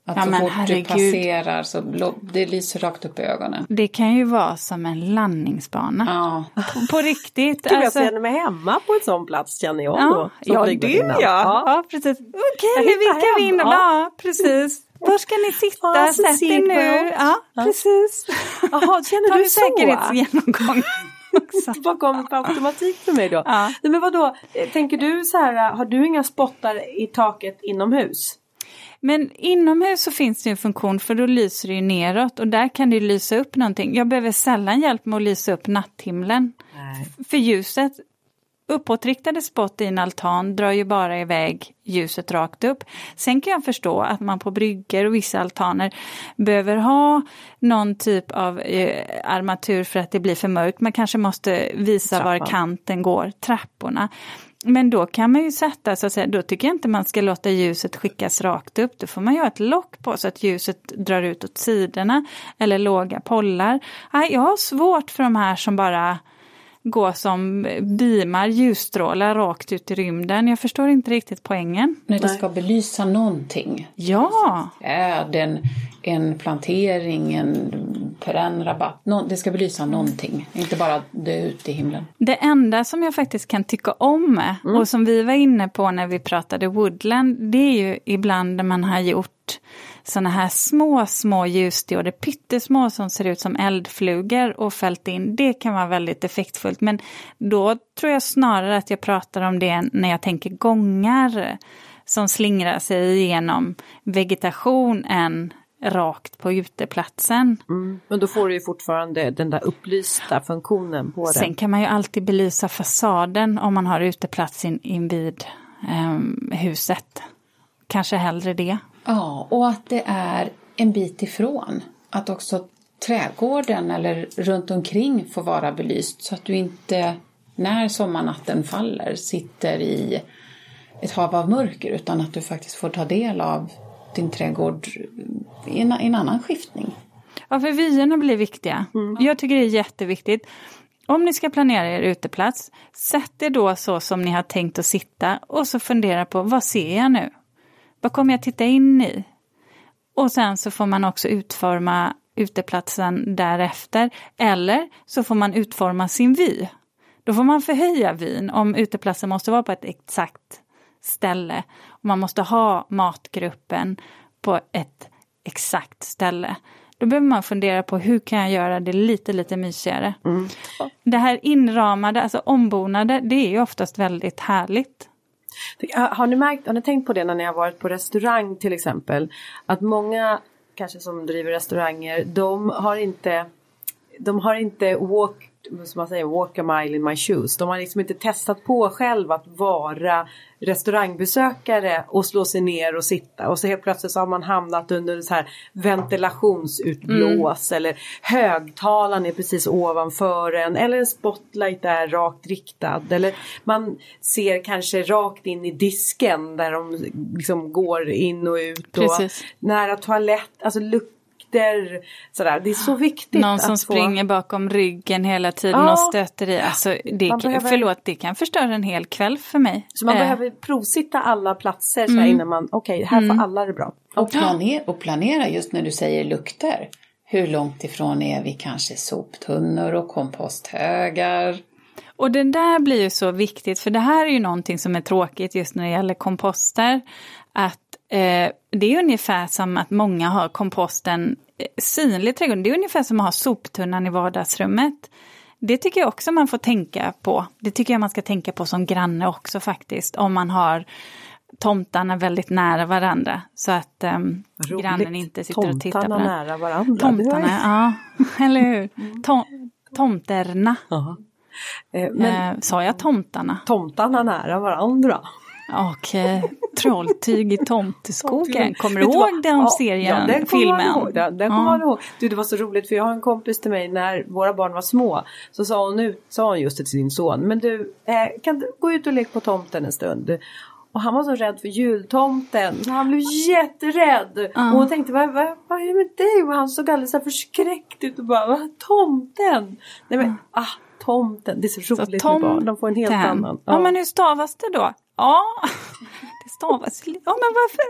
Att ja, så fort herregud. du passerar så det lyser rakt upp i ögonen. Det kan ju vara som en landningsbana. Ja. På, på riktigt. Gud, alltså... Jag känner mig hemma på en sån plats känner jag. Ja, då, ja du ja. ja. Ja, precis. Okej, okay, nu vinkar vi in. Ja, precis. Var ska ni sitta? Ja, Sätt er nu. Ja, ja, precis. Jaha, känner du så? säkerhetsgenomgång. det bara kommer på automatik för mig då. Ja. Nej, men vadå, tänker du så här, har du inga spottar i taket inomhus? Men inomhus så finns det en funktion för då lyser det ju neråt och där kan det lysa upp någonting. Jag behöver sällan hjälp med att lysa upp natthimlen. Nej. För ljuset, uppåtriktade spott i en altan drar ju bara iväg ljuset rakt upp. Sen kan jag förstå att man på brygger och vissa altaner behöver ha någon typ av eh, armatur för att det blir för mörkt. Man kanske måste visa Trappan. var kanten går, trapporna. Men då kan man ju sätta, så att säga, då tycker jag inte man ska låta ljuset skickas rakt upp. Då får man göra ett lock på så att ljuset drar ut åt sidorna. Eller låga pollar. Nej, jag har svårt för de här som bara gå som beamar ljusstrålar rakt ut i rymden. Jag förstår inte riktigt poängen. När det ska belysa någonting. Ja! Är en, en plantering, en perennrabatt. Det ska belysa någonting, inte bara dö ut i himlen. Det enda som jag faktiskt kan tycka om mm. och som vi var inne på när vi pratade woodland, det är ju ibland när man har gjort sådana här små, små ljusdioder, pyttesmå som ser ut som eldflugor och fällt in. Det kan vara väldigt effektfullt. Men då tror jag snarare att jag pratar om det när jag tänker gångar som slingrar sig igenom vegetation än rakt på uteplatsen. Mm. Men då får du ju fortfarande den där upplysta funktionen på den. Sen kan man ju alltid belysa fasaden om man har uteplats in, invid um, huset. Kanske hellre det. Ja, och att det är en bit ifrån. Att också trädgården eller runt omkring får vara belyst så att du inte när sommarnatten faller sitter i ett hav av mörker utan att du faktiskt får ta del av din trädgård i en, i en annan skiftning. Ja, för vyerna blir viktiga. Mm. Jag tycker det är jätteviktigt. Om ni ska planera er uteplats, sätt er då så som ni har tänkt att sitta och så fundera på vad ser jag nu? Vad kommer jag titta in i? Och sen så får man också utforma uteplatsen därefter. Eller så får man utforma sin vy. Då får man förhöja vyn om uteplatsen måste vara på ett exakt ställe. Och man måste ha matgruppen på ett exakt ställe. Då behöver man fundera på hur kan jag göra det lite, lite mysigare. Mm. Det här inramade, alltså ombonade, det är ju oftast väldigt härligt. Har ni märkt, har ni tänkt på det när ni har varit på restaurang till exempel? Att många kanske som driver restauranger, de har inte de har inte walk som man säger, walk a mile in my shoes. De har liksom inte testat på själv att vara restaurangbesökare och slå sig ner och sitta och så helt plötsligt så har man hamnat under så här ventilationsutblås mm. eller högtalaren är precis ovanför en eller en spotlight är rakt riktad eller man ser kanske rakt in i disken där de liksom går in och ut och precis. nära toalett, alltså lukt lukter. Sådär. Det är så viktigt. Någon som springer få... bakom ryggen hela tiden ja. och stöter i. Alltså, det, behöver... Förlåt, det kan förstöra en hel kväll för mig. Så man äh. behöver provsitta alla platser så mm. innan man, okej, okay, här mm. får alla det bra. Och, planera, och planera just när du säger lukter. Hur långt ifrån är vi kanske soptunnor och komposthögar? Och det där blir ju så viktigt, för det här är ju någonting som är tråkigt just när det gäller komposter. Att Eh, det är ungefär som att många har komposten eh, synlig i trädgården. Det är ungefär som att ha soptunnan i vardagsrummet. Det tycker jag också man får tänka på. Det tycker jag man ska tänka på som granne också faktiskt. Om man har tomtarna väldigt nära varandra. Så att um, grannen inte sitter tomtarna och tittar på den. Tomtarna nära varandra. Tomtarna, ja. Eller hur? Tom, tomterna. Uh -huh. eh, men, eh, sa jag tomtarna? Tomtarna nära varandra. Och eh, Trolltyg i tomteskogen, kommer du ihåg den ja, serien, ja, den filmen? Ihåg, den, den kommer ja. ihåg. Du, det var så roligt för jag har en kompis till mig när våra barn var små. Så sa hon, nu, sa hon just till sin son, men du eh, kan du gå ut och leka på tomten en stund? Och han var så rädd för jultomten han blev jätterädd. Uh. Och hon tänkte vad, vad, vad är det med dig? Och han såg alldeles så förskräckt ut och bara vad, tomten? Nej men uh. ah tomten, det är så roligt så med barn, de får en helt annan. Ja. ja men hur stavas det då? Ja, det stavas... Ja men varför?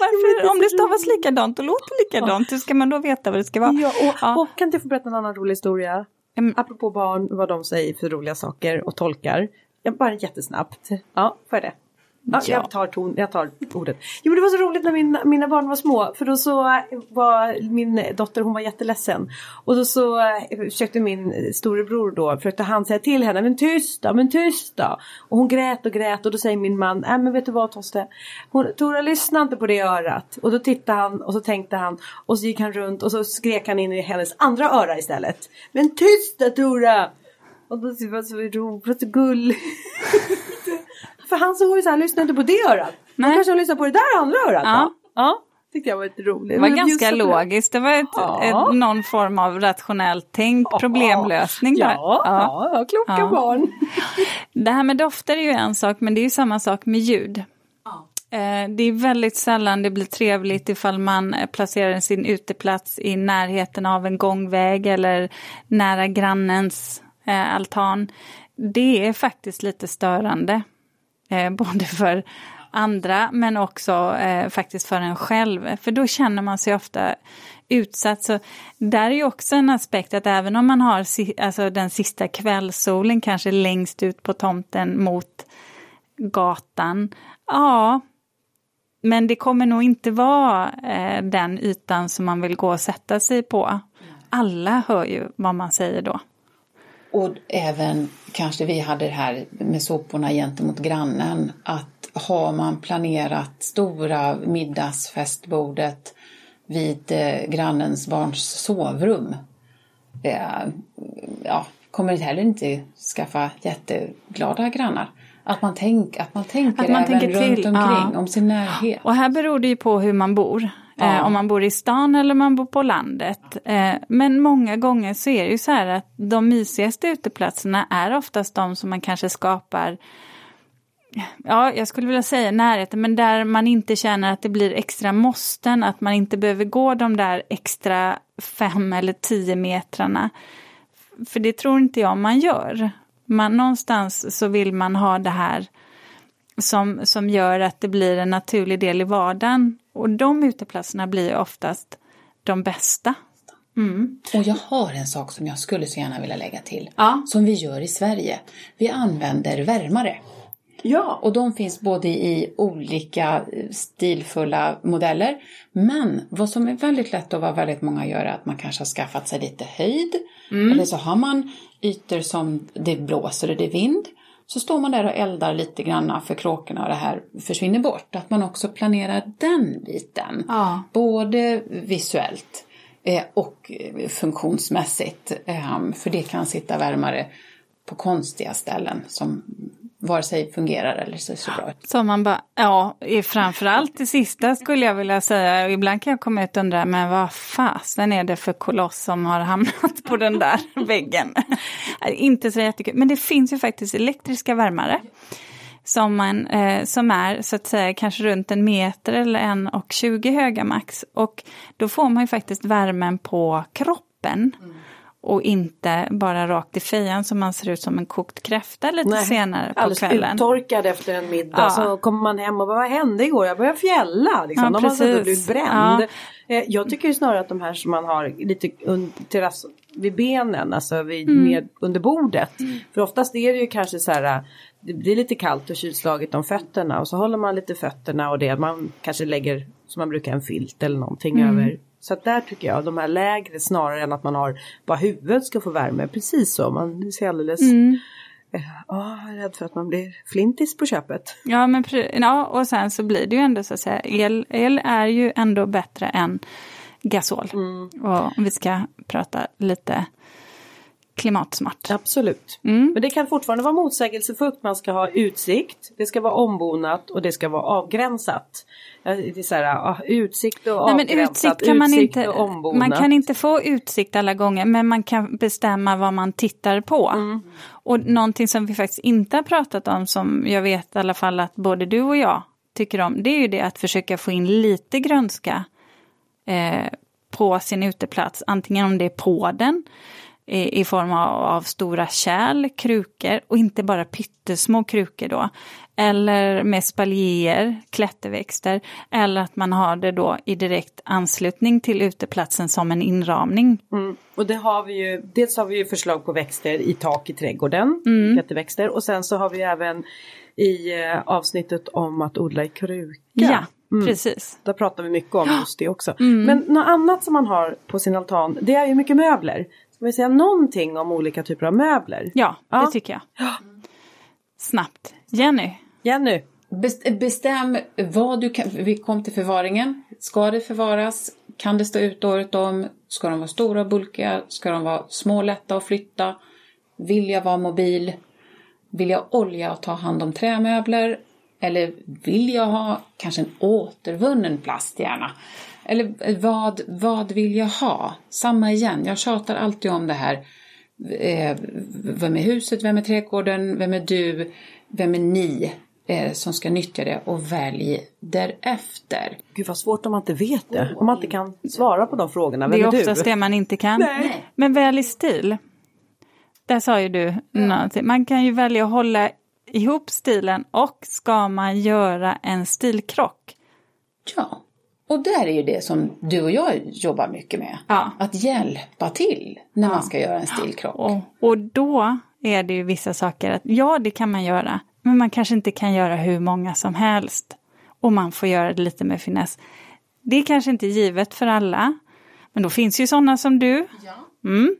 Varför? Om det stavas likadant och låter likadant, hur ska man då veta vad det ska vara? Ja, och, ja. och kan inte få berätta en annan rolig historia? Mm. Apropå barn, vad de säger för roliga saker och tolkar. Ja, bara jättesnabbt. Ja, får jag det? Ja, ja. Jag, tar ton, jag tar ordet. Jo det var så roligt när min, mina barn var små för då så var min dotter hon var jätteledsen. Och då så eh, försökte min storebror då, försökte han säga till henne men tyst då, men tyst då. Och hon grät och grät och då säger min man, nej men vet du vad Toste. Hon, Tora lyssna inte på det örat. Och då tittade han och så tänkte han och så gick han runt och så skrek han in i hennes andra öra istället. Men tyst då Tora! Och då var det så roligt och gulligt. För han såg ju så här, lyssna inte på det örat. Nej. kanske hon lyssnar på det där andra örat. Ja. ja. tyckte jag var lite roligt. Det var ganska logiskt, det var ett, Ja. ett, någon form av rationellt tänk, problemlösning där. Ja, ja. ja kloka Ja. barn. Det här med dofter är ju en sak, men det är ju samma sak med ljud. Eh, Det är väldigt sällan det blir trevligt ifall man eh, placerar sin uteplats i närheten av en gångväg eller nära grannens eh, altan. Det är faktiskt lite störande. Eh, Både för andra men också eh, faktiskt för en själv. För då känner man sig ofta utsatt. Så där är ju också en aspekt att även om man har si- alltså den sista kvällssolen kanske längst ut på tomten mot gatan. Ja, men det kommer nog inte vara eh, den ytan som man vill gå och sätta sig på. Alla hör ju vad man säger då. Och även kanske vi hade det här med soporna gentemot grannen. Att har man planerat stora middagsfestbordet vid eh, grannens barns sovrum. Eh, ja, kommer det heller inte skaffa jätteglada grannar. Att man, tänk, att man tänker Att man även tänker runt till, omkring ja. om sin närhet. Och här beror det ju på hur man bor. Ja. Eh, om man bor i stan eller man bor på landet. Eh, men många gånger så är det ju så här att de mysigaste uteplatserna är oftast de som man kanske skapar Ja, jag skulle vilja säga närheten, men där man inte känner att det blir extra måsten, att man inte behöver gå de där extra fem eller tio metrarna. För det tror inte jag man gör. Man, någonstans så vill man ha det här som, som gör att det blir en naturlig del i vardagen. Och de uteplatserna blir oftast de bästa. Och jag har en sak som jag skulle så gärna vilja lägga till. Ja. Som vi gör i Sverige. Vi använder värmare. Ja, Och de finns både i olika stilfulla modeller. Men vad som är väldigt lätt och vad väldigt många gör är att man kanske har skaffat sig lite höjd. Eller så har man ytor som det blåser och det är vind. Så står man där och eldar lite grann för kråkorna och det här försvinner bort. Att man också planerar den biten. Ja. Både visuellt eh, och eh, funktionsmässigt. Eh, För det kan sitta värmare på konstiga ställen som vare sig fungerar eller ser så bra ut. Så man bara, ja, framförallt det sista skulle jag vilja säga. Ibland kan jag komma ut och undra, men vad fasen är det för koloss som har hamnat på den där väggen? Inte så jättekul, men det finns ju faktiskt elektriska värmare. Som, man, eh, som är så att säga kanske runt en meter eller en och 20 höga max. Och då får man ju faktiskt värmen på kroppen. Och inte bara rakt i fejan så man ser ut som en kokt kräfta lite Nej, senare på alldeles kvällen. uttorkad efter en middag. Ja. Så kommer man hem och bara, vad hände igår? Jag började fjälla. Liksom. Ja, De har suttit och precis. blivit bränd. Eh, Jag tycker snarare att de här som man har lite terrass vid benen, alltså vid, Mm. med, under bordet. För oftast är det ju kanske så här, det blir lite kallt och kylslaget om fötterna och så håller man lite fötterna och det, man kanske lägger som man brukar en filt eller någonting Mm. över. Så att där tycker jag de här lägre snarare än att man har bara huvudet ska få värme. Precis så, man ser alldeles Mm. Ja, jag är rädd för att man blir flintis på köpet. Ja, men ja, och sen så blir det ju ändå så att säga, el, el är ju ändå bättre än gasol. Och om vi ska prata lite klimatsmart. Absolut. Mm. Men det kan fortfarande vara motsägelsefullt. Man ska ha utsikt, det ska vara ombonat och det ska vara avgränsat. Det är så här, utsikt och Nej, avgränsat, utsikt kan man utsikt inte, och ombonat. man kan inte få utsikt alla gånger men man kan bestämma vad man tittar på. Mm. Och någonting som vi faktiskt inte har pratat om som jag vet i alla fall att både du och jag tycker om det är ju det att försöka få in lite grönska eh, på sin uteplats. Antingen om det är på den i, i form av, av stora kärl, krukor och inte bara pyttesmå krukor då. Eller med spaljéer, klätterväxter. Eller att man har det då i direkt anslutning till uteplatsen som en inramning. Mm. Och det har vi ju, dels har vi ju förslag på växter i tak i trädgården, Mm. jätteväxter. Och sen så har vi även i eh, avsnittet om att odla i kruka. Ja, Mm. precis. Där pratar vi mycket om just det också. Mm. Men något annat som man har på sin altan, det är ju mycket möbler. Ska vi säga någonting om olika typer av möbler? Ja, Ja. det tycker jag. Snabbt. Jenny, Jenny, Best- Bestäm vad du kan, vi kom till förvaringen. Ska det förvaras? Kan det stå ut året om? Ska de vara stora och bulkiga? Ska de vara små och lätta att flytta? Vill jag vara mobil? Vill jag olja och ta hand om trämöbler? Eller vill jag ha kanske en återvunnen plast gärna? Eller vad, vad vill jag ha? Samma igen, jag tjatar alltid om det här. Eh, vem är huset, vem är trädgården, vem är du, vem är ni eh, som ska nyttja det och välj därefter. Gud vad svårt om man inte vet det. Om man inte kan svara på de frågorna. Vem det är, är oftast du? det man inte kan. Nej. Men välj stil. Där sa ju du någonting. Man kan ju välja att hålla ihop stilen och ska man göra en stilkrock. Ja, och där är ju det som du och jag jobbar mycket med. Ja. Att hjälpa till när man ska göra en stilkrock. Och, och då är det ju vissa saker att ja, det kan man göra. Men man kanske inte kan göra hur många som helst. Och man får göra det lite med finess. Det är kanske inte givet för alla. Men då finns ju sådana som du. Mm.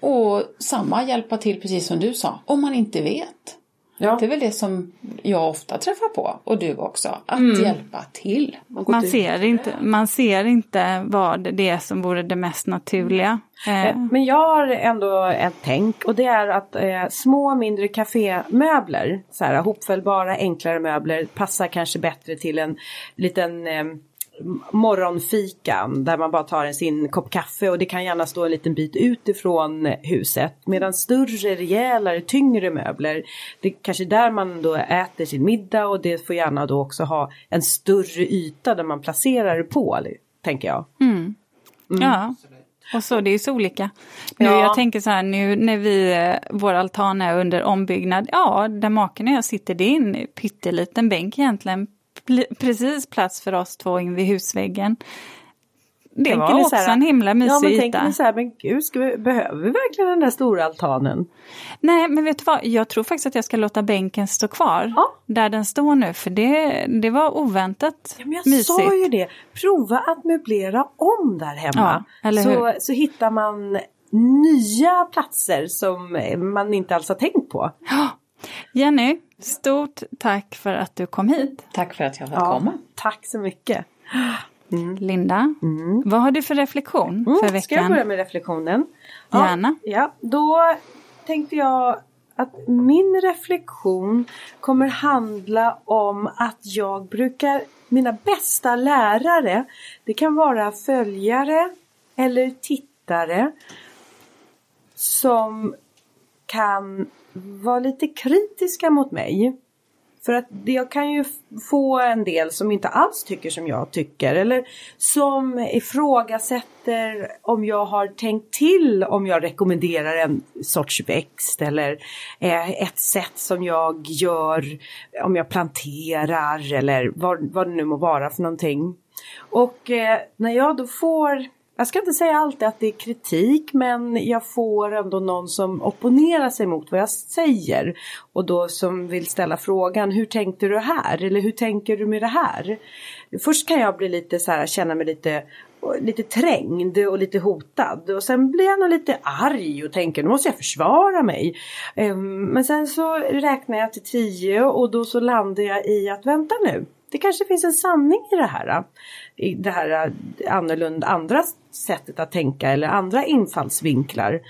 Och samma hjälpa till precis som du sa, om man inte vet. Ja. Det är väl det som jag ofta träffar på, och du också, att hjälpa till. Man ser, inte, man ser inte vad det är som vore det mest naturliga. Eh, Eh, Men jag har ändå ett tänk och det är att eh, små mindre kafémöbler, så här hopfällbara enklare möbler passar kanske bättre till en liten eh, morgonfika där man bara tar en sin kopp kaffe och det kan gärna stå en liten bit utifrån huset. Medan större, rejälare, tyngre möbler, det är kanske där man då äter sin middag och det får gärna då också ha en större yta där man placerar det på, tänker jag. Ja, och så det är så olika. Nu, Ja. Jag tänker så här, nu när vi, eh, vår altan är under ombyggnad, ja, där maken och jag sitter, det är en pytteliten bänk egentligen. Precis plats för oss två in vid husväggen. Det Tänker var också så här- en himla mysig Ja men yta. tänker ni så här, men gud, vi, behöver vi verkligen den där stora altanen? Nej, men vet du vad? Jag tror faktiskt att jag ska låta bänken stå kvar Ja. där den står nu, för det, det var oväntat Ja, men jag mysigt. sa ju det, prova att möblera om där hemma. Ja, eller så, hur? så hittar man nya platser som man inte alls har tänkt på. Jenny, stort tack för att du kom hit. Tack för att jag fick komma. Tack så mycket. Linda, vad har du för reflektion för Mm, Ska jag veckan? börja med reflektionen? Gärna. Ja, ja, då tänkte jag att min reflektion kommer handla om att jag brukar, mina bästa lärare, det kan vara följare eller tittare som kan vara lite kritiska mot mig. För att jag kan ju få en del som inte alls tycker som jag tycker eller som ifrågasätter om jag har tänkt till om jag rekommenderar en sorts växt eller eh, ett sätt som jag gör om jag planterar eller vad, vad det nu må vara för någonting. Och eh, när jag då får jag ska inte säga alltid att det är kritik men jag får ändå någon som opponerar sig mot vad jag säger. Och då som vill ställa frågan hur tänkte du här? Eller hur tänker du med det här? Först kan jag bli lite så här, känna mig lite lite trängd och lite hotad och sen blir jag nog lite arg och tänker nu måste jag försvara mig. Ehm, men sen så räknar jag till tio och då så landar jag i att vänta nu. Det kanske finns en sanning i det här. Äh, I det här äh, annorlunda andra sättet att tänka eller andra infallsvinklar.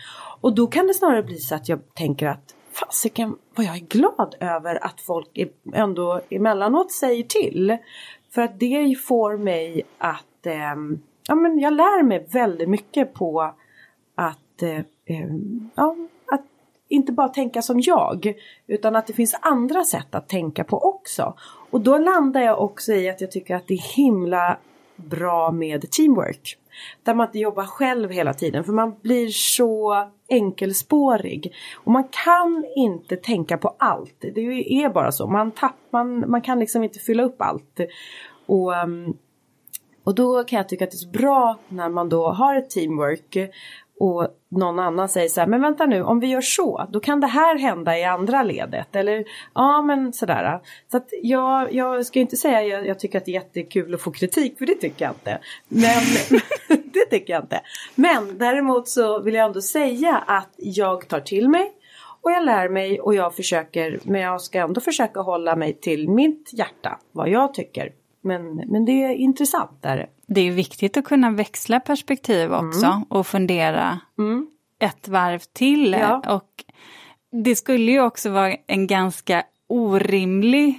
Och då kan det snarare bli så att jag tänker att fasiken vad jag är glad över att folk ändå emellanåt säger till. För att det får mig att eh, ja, men jag lär mig väldigt mycket på att, eh, ja, att inte bara tänka som jag utan att det finns andra sätt att tänka på också. Och då landar jag också i att jag tycker att det är himla bra med teamwork. Där man inte jobbar själv hela tiden för man blir så enkelspårig. Och man kan inte tänka på allt. Det är bara så. Man, tapp, man, man kan liksom inte fylla upp allt. Och, ehm, och då kan jag tycka att det är så bra när man då har ett teamwork och någon annan säger så här, men vänta nu, om vi gör så, då kan det här hända i andra ledet. Eller ja, men sådär. Så att jag, jag ska inte säga jag, jag tycker att det är jättekul att få kritik, för det tycker jag inte. Men det tycker jag inte. Men däremot så vill jag ändå säga att jag tar till mig och jag lär mig och jag försöker, men jag ska ändå försöka hålla mig till mitt hjärta, vad jag tycker. Men, men det är intressant där. Det är viktigt att kunna växla perspektiv också och fundera ett varv till. Ja. Och det skulle ju också vara en ganska orimlig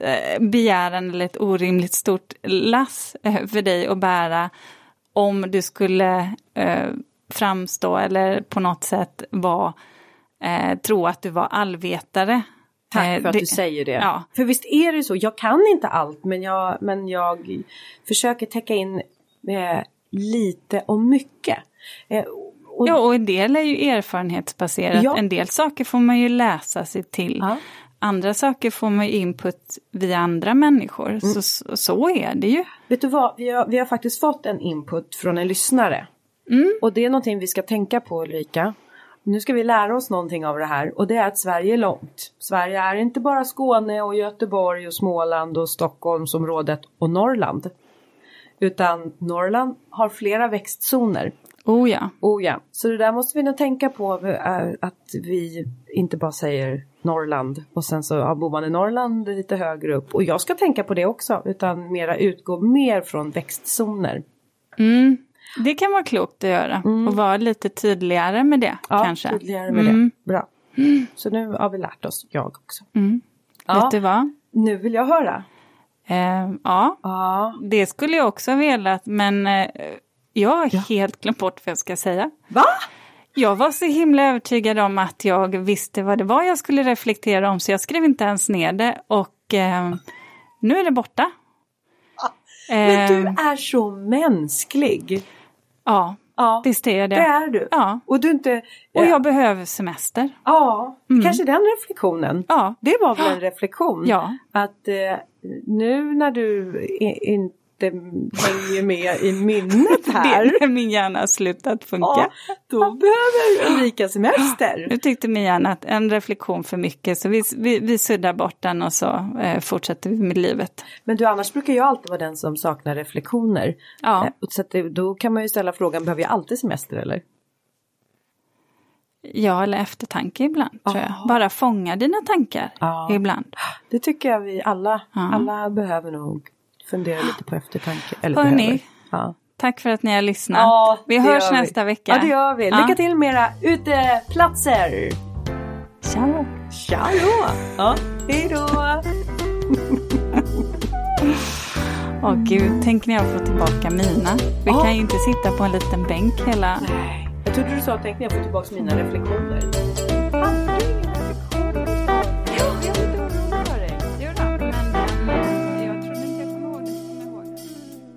eh, begäran eller ett orimligt stort lass eh, för dig att bära om du skulle eh, framstå eller på något sätt vara, tro att du var allvetare. Tack Eh, för att det- du säger det. Ja. För visst är det så, jag kan inte allt men jag, men jag försöker täcka in eh, lite och mycket. Eh, och, Ja, och en del är ju erfarenhetsbaserat. Ja. En del saker får man ju läsa sig till. Ja. Andra saker får man ju input via andra människor. Mm. Så, så, är det ju. Vet du vad, vi har, vi har faktiskt fått en input från en lyssnare. Och det är någonting vi ska tänka på Ulrika. Nu ska vi lära oss någonting av det här och det är att Sverige är långt. Sverige är inte bara Skåne och Göteborg och Småland och Stockholmsområdet och Norrland. Utan Norrland har flera växtzoner. Oh ja. Oh ja, så det där måste vi nog tänka på eh, att vi inte bara säger Norrland och sen så ja, bor man i Norrland lite högre upp. Och jag ska tänka på det också utan mera utgå mer från växtzoner. Mm. Det kan vara klokt att göra och vara lite tydligare med det Mm. Ja, kanske. tydligare med Mm. det. Bra. Så nu har vi lärt oss, jag också. Mm. Ja. Vet du vad? Nu vill jag höra. Eh, ja, Ja. det skulle jag också ha velat men eh, jag har helt glömt bort vad jag ska säga. Va? Jag var så himla övertygad om att jag visste vad det var jag skulle reflektera om så jag skrev inte ens ner det och eh, nu är det borta. Men du Eh, är så mänsklig. Ja, Ja, visst är jag det. det är du. Ja, Och du inte... och jag behöver semester. Ja, kanske den reflektionen. Ja, Det var väl en reflektion? Ja. Att eh, nu när du i, inte hänger med i minnet här. det min hjärna har slutat funka. ja, då behöver Ulrika semester. Nu tyckte min hjärna att en reflektion för mycket så vi, vi, vi suddar bort den och så eh, fortsätter vi med livet. Men du annars brukar jag alltid vara den som saknar reflektioner. Ja. Eh, Så det, då kan man ju ställa frågan, behöver jag alltid semester eller? Ja, eller eftertanke ibland tror jag. Ja. Bara fånga dina tankar Ja. ibland. Det tycker jag vi alla, Ja. alla behöver nog fundera lite på eftertanke. Eller Hörni. behöver. Ja. Tack för att ni har lyssnat. Ja, vi hörs vi. nästa vecka. Ja det gör vi. Lycka till med era uteplatser! Ciao. Ciao då! Ja, hej då! Åh gud, tänk när jag får tillbaka mina. Vi Ja. kan ju inte sitta på en liten bänk hela... Nej. Jag trodde du sa tänk när jag får tillbaka mina reflektioner.